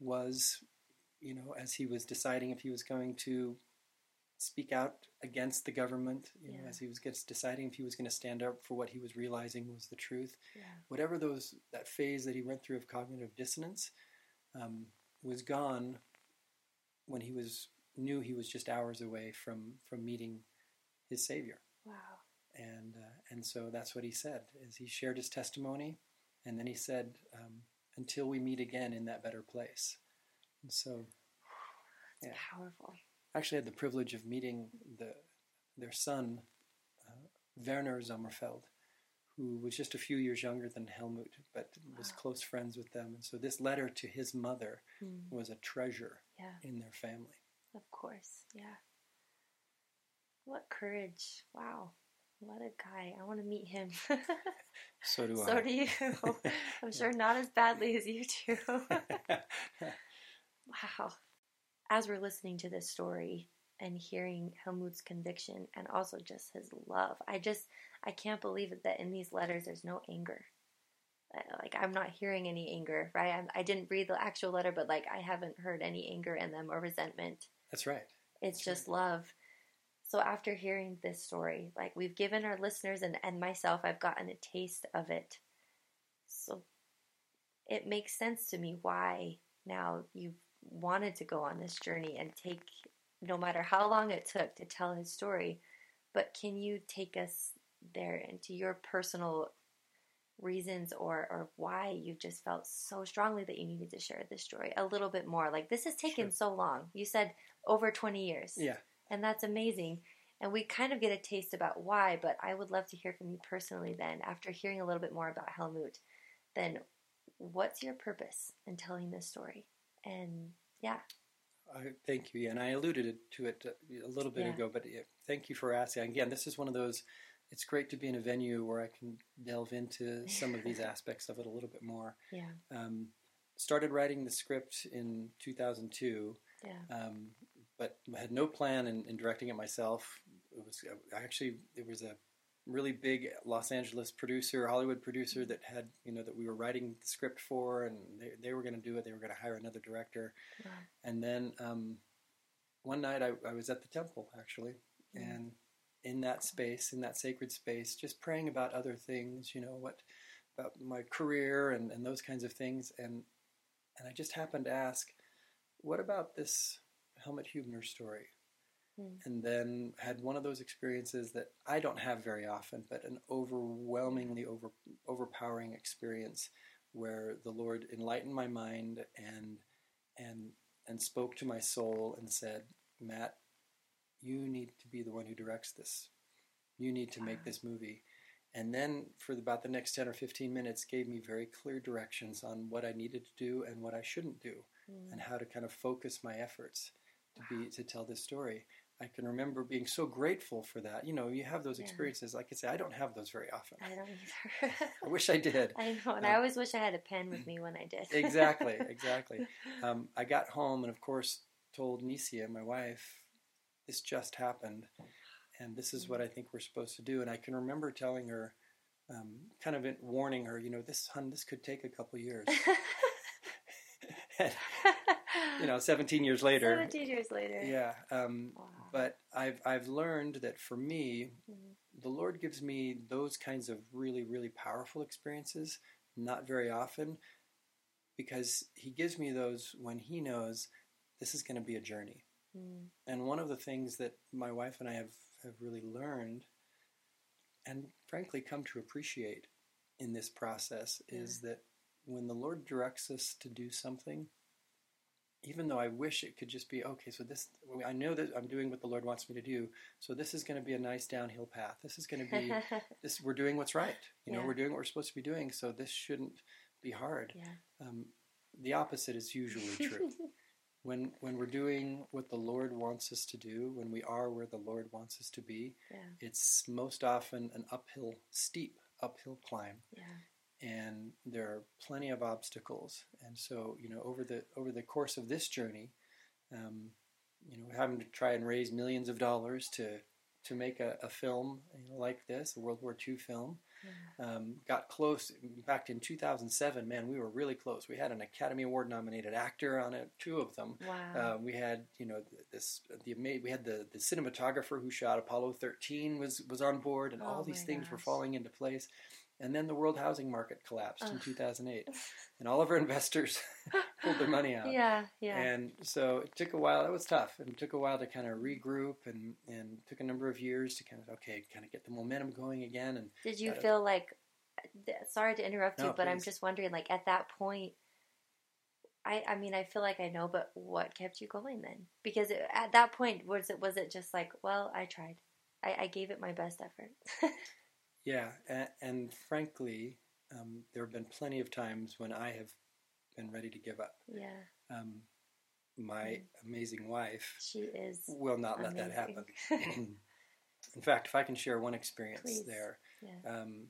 was, you know, as he was deciding if he was going to speak out against the government, you know, Yeah. as he was gets deciding if he was going to stand up for what he was realizing was the truth. Yeah. Whatever those that phase that he went through of cognitive dissonance um, was gone when he was knew he was just hours away from from meeting his Savior, Wow. and uh, and so that's what he said. Is he shared his testimony, and then he said, um, "Until we meet again in that better place." And so It's Yeah. powerful. I actually had the privilege of meeting the their son, uh, Werner Sommerfeld, who was just a few years younger than Helmut, but was close friends with them. And so this letter to his mother Mm. was a treasure Yeah. in their family. Of course, yeah. What courage! Wow, what a guy! I want to meet him. So do so I. So do you. I'm sure not as badly as you do. wow. As we're listening to this story and hearing Helmut's conviction and also just his love, I just I can't believe it that in these letters there's no anger. Like I'm not hearing any anger, right? I'm, I didn't read the actual letter, but like I haven't heard any anger in them or resentment. That's right. It's That's just love. So after hearing this story, like we've given our listeners and, and myself, I've gotten a taste of it. So it makes sense to me why now you've wanted to go on this journey and take no matter how long it took to tell his story. But can you take us there into your personal reasons or or why you just felt so strongly that you needed to share this story a little bit more like this has taken Sure. so long you said over 20 years Yeah. and that's amazing and we kind of get a taste about why but i would love to hear from you personally then after hearing a little bit more about helmut then what's your purpose in telling this story and yeah I, thank you. Yeah, and I alluded to it uh, a little bit Yeah. ago, but yeah, thank you for asking. Again, this is one of those. It's great to be in a venue where I can delve into some of these aspects of it a little bit more. yeah Um, started writing the script in 2002, yeah um, but had no plan in, in directing it myself. It was I actually it was a really big Los Angeles producer, Hollywood producer that had you know that we were writing the script for, and they, they were going to do it. They were going to hire another director, Wow. and then um, one night I, I was at the temple actually, Mm. and in that space, in that sacred space, just praying about other things, you know what about my career and, and those kinds of things, and and I just happened to ask, what about this Helmut Hubner story? Hmm. And then had one of those experiences that I don't have very often, but an overwhelmingly over overpowering experience where the Lord enlightened my mind and and and spoke to my soul and said, Matt, you need to be the one who directs this. You need to make this movie. And then for about the next 10 or 15 minutes gave me very clear directions on what I needed to do and what I shouldn't do Mm. and how to kind of focus my efforts to be to tell this story. I can remember being so grateful for that. You know, you have those Yeah. experiences. Like I say, I don't have those very often. i don't either I wish I did. I know, and Um, I always wish I had a pen with me when I did. exactly, exactly. Um, I got home and, of course, told Nisia, my wife, this just happened, and this is what I think we're supposed to do. And I can remember telling her, um, kind of warning her, you know, this, hun, this could take a couple years. And, you know, 17 years later. 17 years later. Yeah. Um, Wow. But I've I've learned that for me, Mhm. the Lord gives me those kinds of really really powerful experiences not very often, because He gives me those when He knows this is going to be a journey. Mm. And one of the things that my wife and I have have really learned, and frankly come to appreciate in this process, is that when the Lord directs us to do something, even though I wish it could just be okay, so this I know that I'm doing what the Lord wants me to do, so this is going to be a nice downhill path. This is going to be this we're doing what's right. You know, Yeah. we're doing what we're supposed to be doing, so this shouldn't be hard. yeah. Um, the opposite is usually true. when when we're doing what the Lord wants us to do, when we are where the Lord wants us to be, yeah. it's most often an uphill, steep uphill climb Yeah. And there are plenty of obstacles. And so, you know, over the over the course of this journey, um, you know, having to try and raise millions of dollars to to make a, a film you know, like this, a World War II film, Yeah. um, got close. In fact, in 2007, man, we were really close. We had an Academy Award nominated actor on it, two of them. Wow. Uh, we had, you know, this the we had the, the cinematographer who shot Apollo 13 was was on board, and Oh all these things were falling into place. And then the world housing market collapsed in 2008, and all of our investors pulled their money out. yeah. Yeah. And so it took a while. That was tough, and it took a while to kind of regroup, and and took a number of years to kind of okay, kind of get the momentum going again. And Did you uh, feel like? Sorry to interrupt you, No, but I'm just wondering, like at that point. I, I mean I feel like I know, but what kept you going then? Because it, at that point, was it was it just like, well, I tried, I, I gave it my best effort. Yeah, and, and frankly, um, there have been plenty of times when I have been ready to give up. yeah, Um, my amazing wife she is. will not let that happen. In fact, if I can share one experience Please. there, Yeah. um,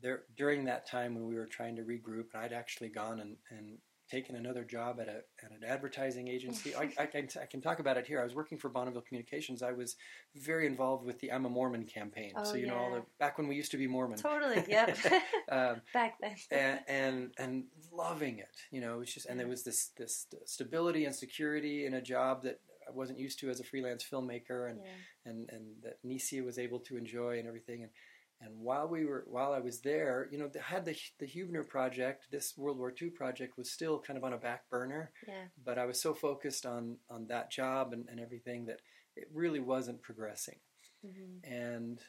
there during that time when we were trying to regroup, and I'd actually gone and, and taken another job at, a, at an advertising agency. I, I, can, I can talk about it here. I was working for Bonneville Communications. I was very involved with the I'm a Mormon campaign. Oh, so you know all the back when we used to be Mormon. Totally. Yep. um, Back then. and, and and loving it. You know, it was just and there was this this stability and security in a job that I wasn't used to as a freelance filmmaker, and Yeah. and and that Nisia was able to enjoy and everything. And and while we were while I was there, you know, they had the the Huebner project. This World War II project was still kind of on a back burner, Yeah. but I was so focused on on that job and, and everything that it really wasn't progressing. Mm-hmm. And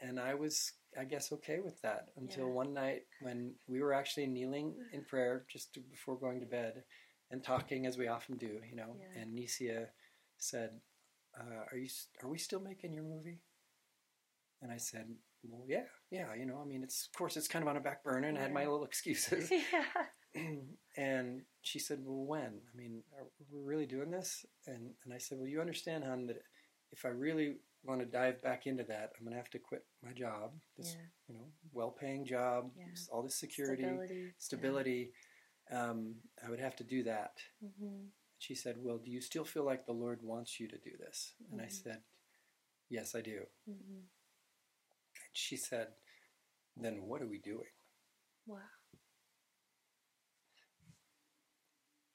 and I was I guess okay with that until Yeah. one night when we were actually kneeling in prayer just to, before going to bed and talking as we often do, you know. Yeah. And Nisia said, uh, "Are you are we still making your movie?" And I said, "Well, yeah, yeah. You know, I mean, it's of course it's kind of on a back burner, and I had my little excuses." yeah. and she said, "Well, when? I mean, are we really doing this?" And and I said, "Well, you understand, hon, that if I really want to dive back into that, I'm going to have to quit my job, this Yeah. you know, well-paying job, Yeah. all this security, Stability. stability. Um, I would have to do that." Mm-hmm. She said, "Well, do you still feel like the Lord wants you to do this?" And I Mhm. said, "Yes, I do." hmm And she said, "Then what are we doing?" Wow.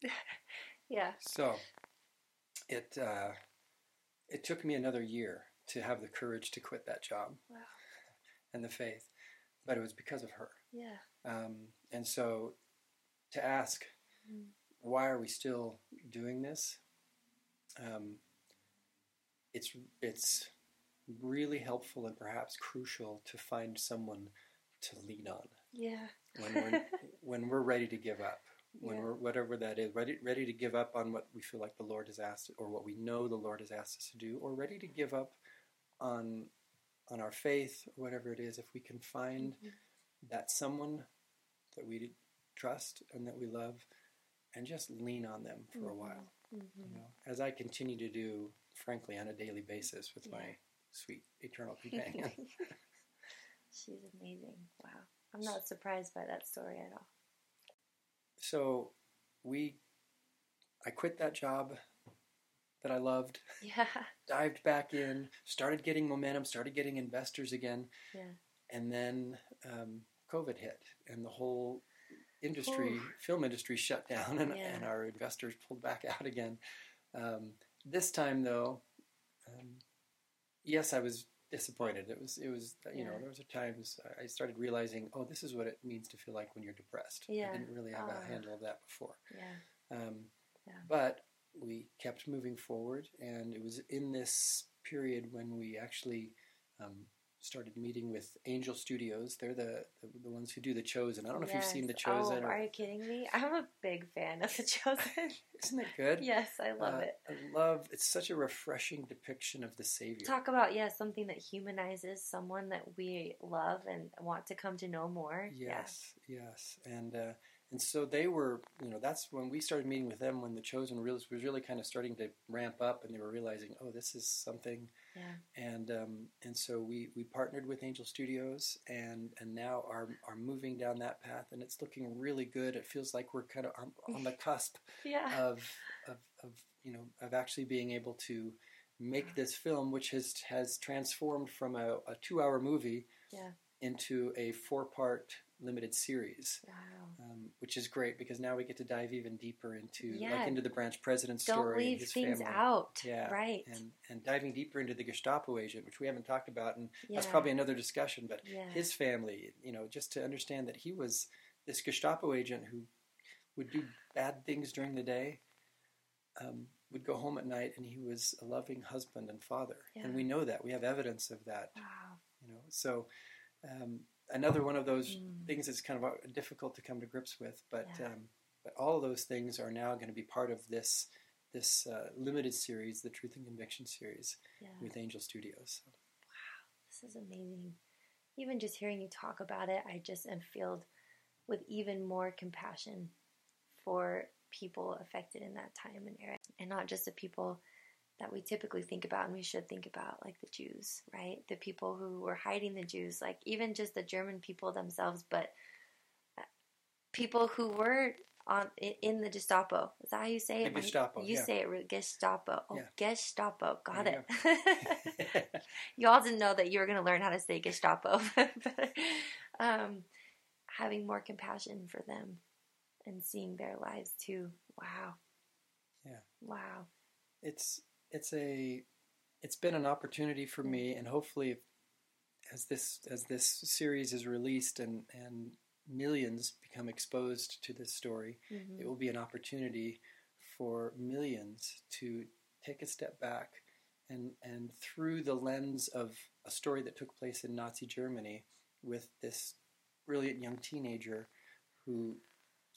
yeah. So it uh, it took me another year to have the courage to quit that job Wow. and the faith, but it was because of her. Yeah. Um, and so to ask, Mhm. why are we still doing this? Um, it's it's really helpful and perhaps crucial to find someone to lean on Yeah. when we're when we're ready to give up when Yeah. we're whatever that is ready ready to give up on what we feel like the lord has asked or what we know the lord has asked us to do or ready to give up on on our faith or whatever it is if we can find Mhm. that someone that we trust and that we love and just lean on them for a Mhm. while Mhm. you know as i continue to do frankly on a daily basis with Yeah. my sweet eternal companion She's amazing. Wow. I'm not surprised by that story at all. so we i quit that job that i loved Yeah. dived back in started getting momentum started getting investors again Yeah. and then um, covid hit and the whole industry Oof. film industry shut down and, Yeah. and our investors pulled back out again um, this time though yes i was disappointed it was it was you know Yeah. there was times I- started realizing oh this is what it means to feel like when you're depressed Yeah. i didn't really have Ah. a handle of that before Yeah. um, Yeah. But we kept moving forward, and it was in this period when we actually um, started meeting with Angel Studios. They're the, the the ones who do The Chosen. I don't know if you've seen The Chosen. Oh, or, are you kidding me? I'm a big fan of The Chosen. isn't it good? yes, I love Uh, it. I love. It's such a refreshing depiction of the Savior. Talk about yeah, something that humanizes someone that we love and want to come to know more. Yes, yes, and uh, and so they were, you know, that's when we started meeting with them when the Chosen was really kind of starting to ramp up, and they were realizing, oh, this is something, Yeah. and um, and so we, we partnered with Angel Studios, and and now are are moving down that path, and it's looking really good. It feels like we're kind of on, on the cusp. Yeah. of, of of you know of actually being able to make this film, which has has transformed from a, a two hour movie Yeah. into a four part limited series wow. um, which is great because now we get to dive even deeper into Yeah. like into the branch president Don't story and leave his things family. out. Yeah, Right. and and diving deeper into the Gestapo agent, which we haven't talked about, and yeah. that's probably another discussion. But yeah. his family, you know, just to understand that he was this Gestapo agent who would do bad things during the day, um, would go home at night, and he was a loving husband and father, and we know that we have evidence of that. wow. You know, so um, another one of those Mm. things that's kind of uh, difficult to come to grips with. But Yeah. um, but all of those things are now going to be part of this this uh, limited series, the Truth and Conviction series Yeah. with Angel Studios. So, This is amazing. Even just hearing you talk about it, I just am filled with even more compassion for people affected in that time and era. And not just the people that we typically think about and we should think about, like the Jews, right? The people who were hiding the Jews, like even just the German people themselves, but uh, people who were on in the Gestapo. Is that how you say it? When Gestapo, You yeah. say it, Gestapo. Oh, Yeah. Gestapo. Got There it. Y'all didn't know that you were going to learn how to say Gestapo. but, um, having more compassion for them and seeing their lives too. Wow. Yeah. Wow. it's it's a it's been an opportunity for me, and hopefully, as this as this series is released and and millions become exposed to this story, Mhm. it will be an opportunity for millions to take a step back and and through the lens of a story that took place in Nazi Germany with this brilliant young teenager who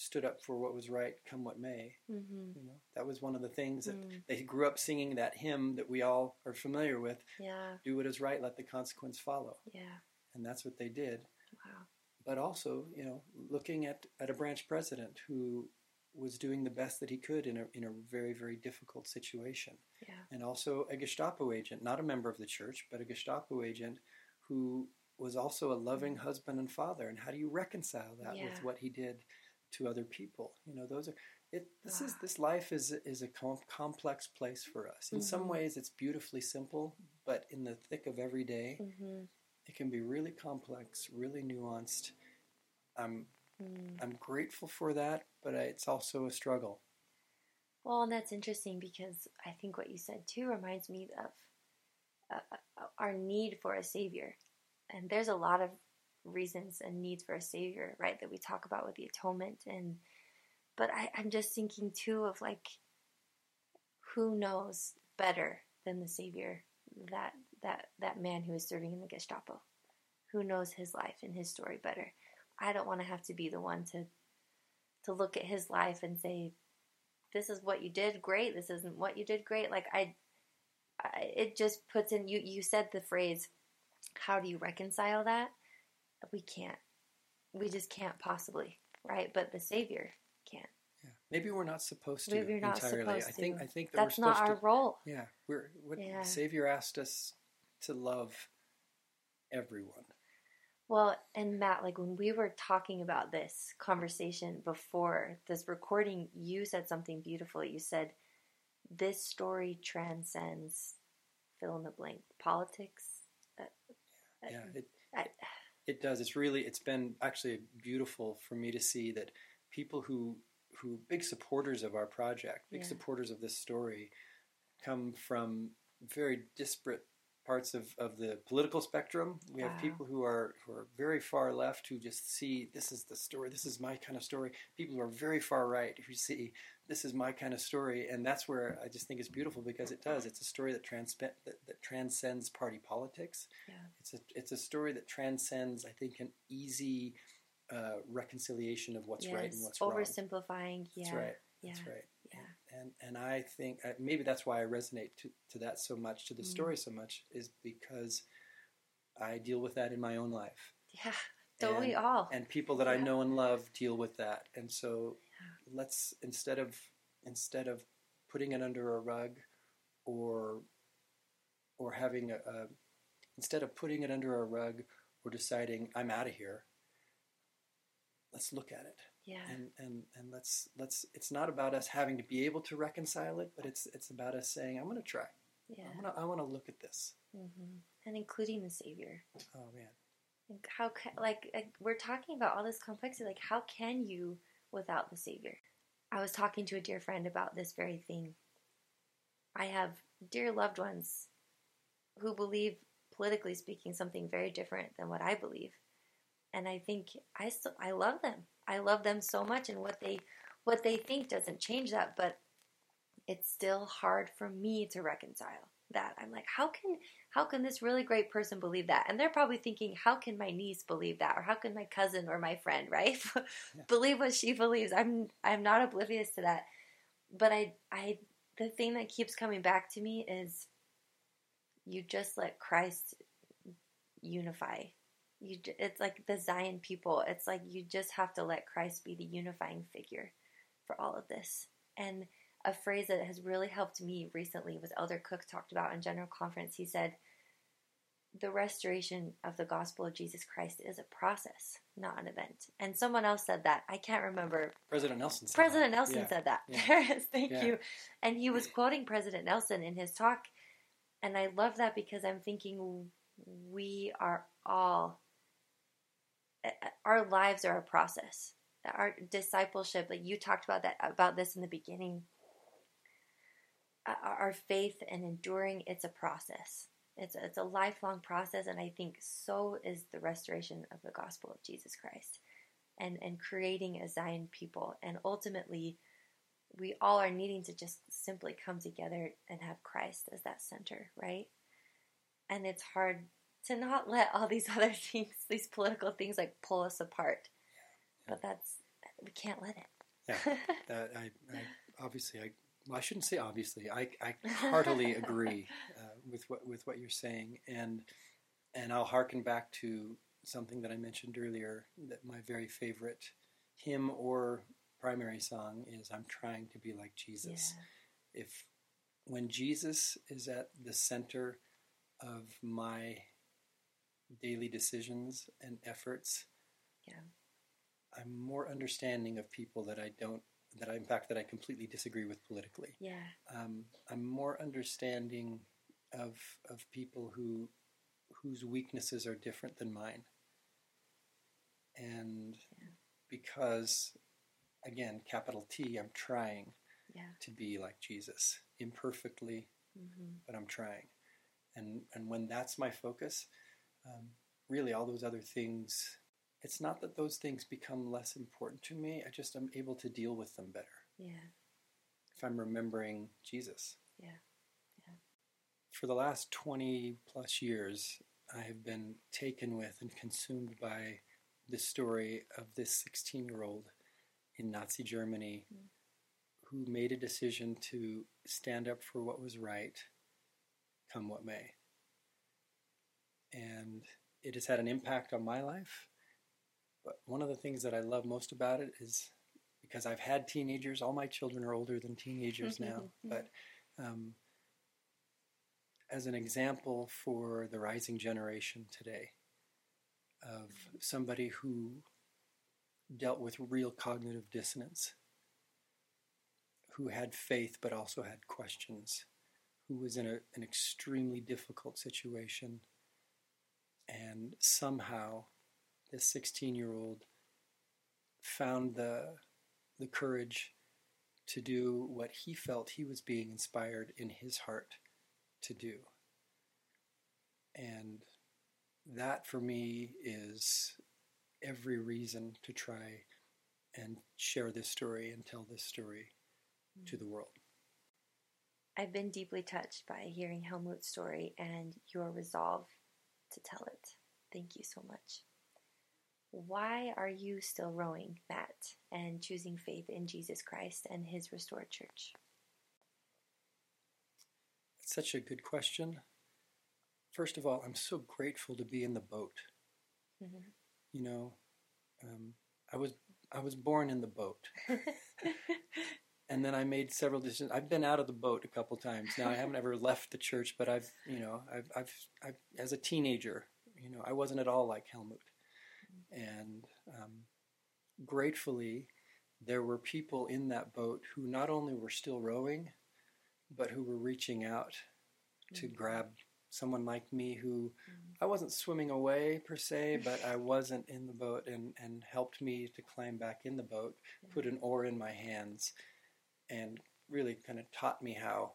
stood up for what was right come what may Mhm. you know that was one of the things that Mm. they grew up singing that hymn that we all are familiar with Yeah. do what is right let the consequence follow Yeah. and that's what they did Wow. but also you know looking at, at a branch president who was doing the best that he could in a, in a very very difficult situation Yeah. and also a Gestapo agent not a member of the church but a Gestapo agent who was also a loving husband and father and how do you reconcile that Yeah. with what he did to other people you know those are it this is this life is is a com- complex place for us in some Mhm. ways it's beautifully simple but in the thick of every day hmm it can be really complex, really nuanced. I'm Mm. I'm grateful for that, but it's also a struggle. Well, and that's interesting because I think what you said too reminds me of uh, uh, our need for a savior. And there's a lot of reasons and needs for a savior, right, that we talk about with the atonement. And but I, I'm just thinking too of like, who knows better than the savior that that that man who is serving in the Gestapo? Who knows his life and his story better? I don't want to have to be the one to to look at his life and say, this is what you did great this isn't what you did great like i, I it just puts in you you said the phrase how do you reconcile that we can't we just can't possibly right but the savior can't. Yeah. Maybe we're not supposed to Maybe you're not entirely. supposed I think to. I think that that's we're not our to. role Yeah, we're what Yeah. Savior asked us to love everyone. well and matt like when we were talking about this conversation before this recording you said something beautiful you said this story transcends fill in the blank politics uh, uh, Yeah, it I, it does. It's really it's been actually beautiful for me to see that people who who big supporters of our project, big Yeah. supporters of this story, come from very disparate parts of, of the political spectrum. We have people who are who are very far left who just see this is the story, this is my kind of story. People who are very far right who see this is my kind of story, and that's where I just think it's beautiful because it does. It's a story that transpe- that, that transcends party politics. Yeah. It's a it's a story that transcends, I think, an easy uh, reconciliation of what's right and Yes, what's wrong. oversimplifying. Yeah, That's right. yeah, That's right. yeah. And and I think uh, maybe that's why I resonate to, to that so much, to the Mm. story so much, is because I deal with that in my own life, yeah. Don't we all? and people that I know and love deal with that. And so let's instead of instead of putting it under a rug, or or having a, a instead of putting it under a rug or deciding I'm out of here, let's look at it yeah, and and and let's let's it's not about us having to be able to reconcile it but it's it's about us saying i'm going to try yeah. i'm to i want to look at this Mm-hmm. And including the savior. oh man Like, How like, like we're talking about all this complexity. Like, how can you without the savior? I was talking to a dear friend about this very thing. I have dear loved ones who believe, politically speaking, something very different than what I believe, and I think I still I love them. I love them so much, and what they what they think doesn't change that, but it's still hard for me to reconcile that. I'm like, how can how can this really great person believe that? And they're probably thinking, how can my niece believe that, or how can my cousin or my friend, right, believe what she believes? I'm I'm not oblivious to that, but I I the thing that keeps coming back to me is you just let Christ unify. You it's like the Zion people. It's like you just have to let Christ be the unifying figure for all of this. And a phrase that has really helped me recently was Elder Cook talked about in General Conference. He said, The restoration of the gospel of Jesus Christ is a process, not an event. And someone else said that. I can't remember. president nelson said President that. Nelson Yeah. said that. Yeah. There. Thank Yeah. you. And he was quoting President Nelson in his talk. And I love that because I'm thinking we are all, our lives are a process. Our discipleship, like you talked about that about this in the beginning. Our faith and enduring, it's a process. It's a, it's a lifelong process, and I think so is the restoration of the gospel of Jesus Christ, and and creating a Zion people, and ultimately, we all are needing to just simply come together and have Christ as that center, right? And it's hard to not let all these other things, these political things, like pull us apart. But that's we can't let it. Yeah, that I, I obviously I well, I shouldn't say obviously. I, I heartily agree uh, with what with what you're saying, and and I'll harken back to something that I mentioned earlier. That my very favorite hymn or primary song is "I'm trying to be like Jesus." Yeah. If when Jesus is at the center of my daily decisions and efforts, yeah. I'm more understanding of people that I don't that I, in fact, that I completely disagree with politically. Yeah. Um, I'm more understanding of of people who whose weaknesses are different than mine, and yeah. because, again, capital T, I'm trying yeah. to be like Jesus, imperfectly, mm-hmm. but I'm trying, and and when that's my focus, um, really, all those other things it's not that those things become less important to me. I just am able to deal with them better. Yeah. If I'm remembering Jesus. Yeah. Yeah. For the last 20 plus years, I have been taken with and consumed by the story of this 16 year old in Nazi Germany mm. who made a decision to stand up for what was right, come what may. And it has had an impact on my life but one of the things that I love most about it is because I've had teenagers. All my children are older than teenagers now, but um, as an example for the rising generation today of somebody who dealt with real cognitive dissonance, who had faith but also had questions, who was in a, an extremely difficult situation, and somehow this 16 year old found the, the courage to do what he felt he was being inspired in his heart to do. And that for me is every reason to try and share this story and tell this story to the world. I've been deeply touched by hearing Helmut's story and your resolve to tell it. Thank you so much. Why are you still rowing, Matt, and choosing faith in Jesus Christ and His restored church? It's such a good question. First of all, I'm so grateful to be in the boat. Mm-hmm. You know, um, I was I was born in the boat, and then I made several decisions. I've been out of the boat a couple times. Now I haven't ever left the church, but I've you know I've I've, I've as a teenager, you know, I wasn't at all like Helmut. And um, gratefully, there were people in that boat who not only were still rowing, but who were reaching out to mm-hmm. grab someone like me who mm-hmm. I wasn't swimming away per se, but I wasn't in the boat and, and helped me to climb back in the boat, put an oar in my hands, and really kind of taught me how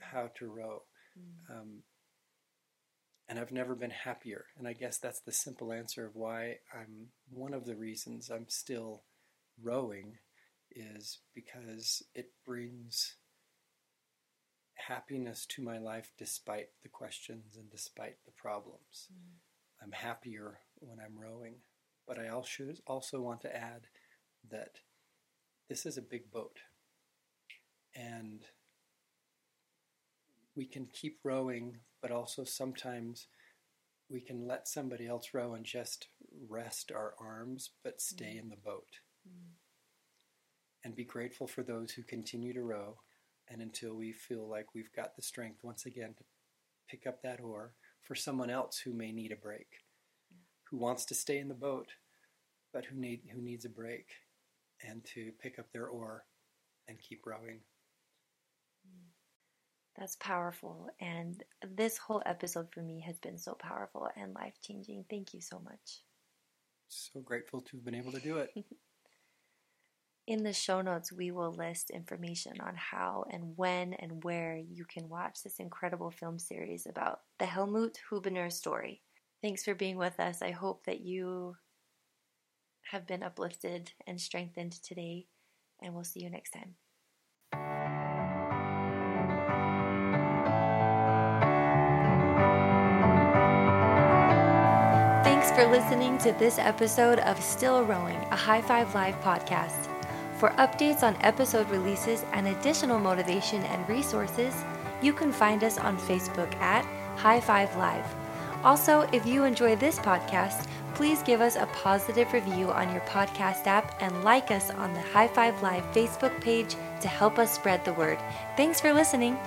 how to row. Mm-hmm. Um, and I've never been happier. And I guess that's the simple answer of why I'm one of the reasons I'm still rowing is because it brings happiness to my life despite the questions and despite the problems. Mm. I'm happier when I'm rowing. But I also also want to add that this is a big boat. And we can keep rowing, but also sometimes we can let somebody else row and just rest our arms, but stay mm. in the boat. Mm. And be grateful for those who continue to row, and until we feel like we've got the strength once again to pick up that oar for someone else who may need a break, yeah. who wants to stay in the boat, but who need who needs a break, and to pick up their oar and keep rowing. That's powerful. And this whole episode for me has been so powerful and life changing. Thank you so much. So grateful to have been able to do it. In the show notes, we will list information on how and when and where you can watch this incredible film series about the Helmut Hubener story. Thanks for being with us. I hope that you have been uplifted and strengthened today, and we'll see you next time. For listening to this episode of Still Rowing, a High Five Live podcast. For updates on episode releases and additional motivation and resources, you can find us on Facebook at High Five Live. Also, if you enjoy this podcast, please give us a positive review on your podcast app and like us on the High Five Live Facebook page to help us spread the word. Thanks for listening.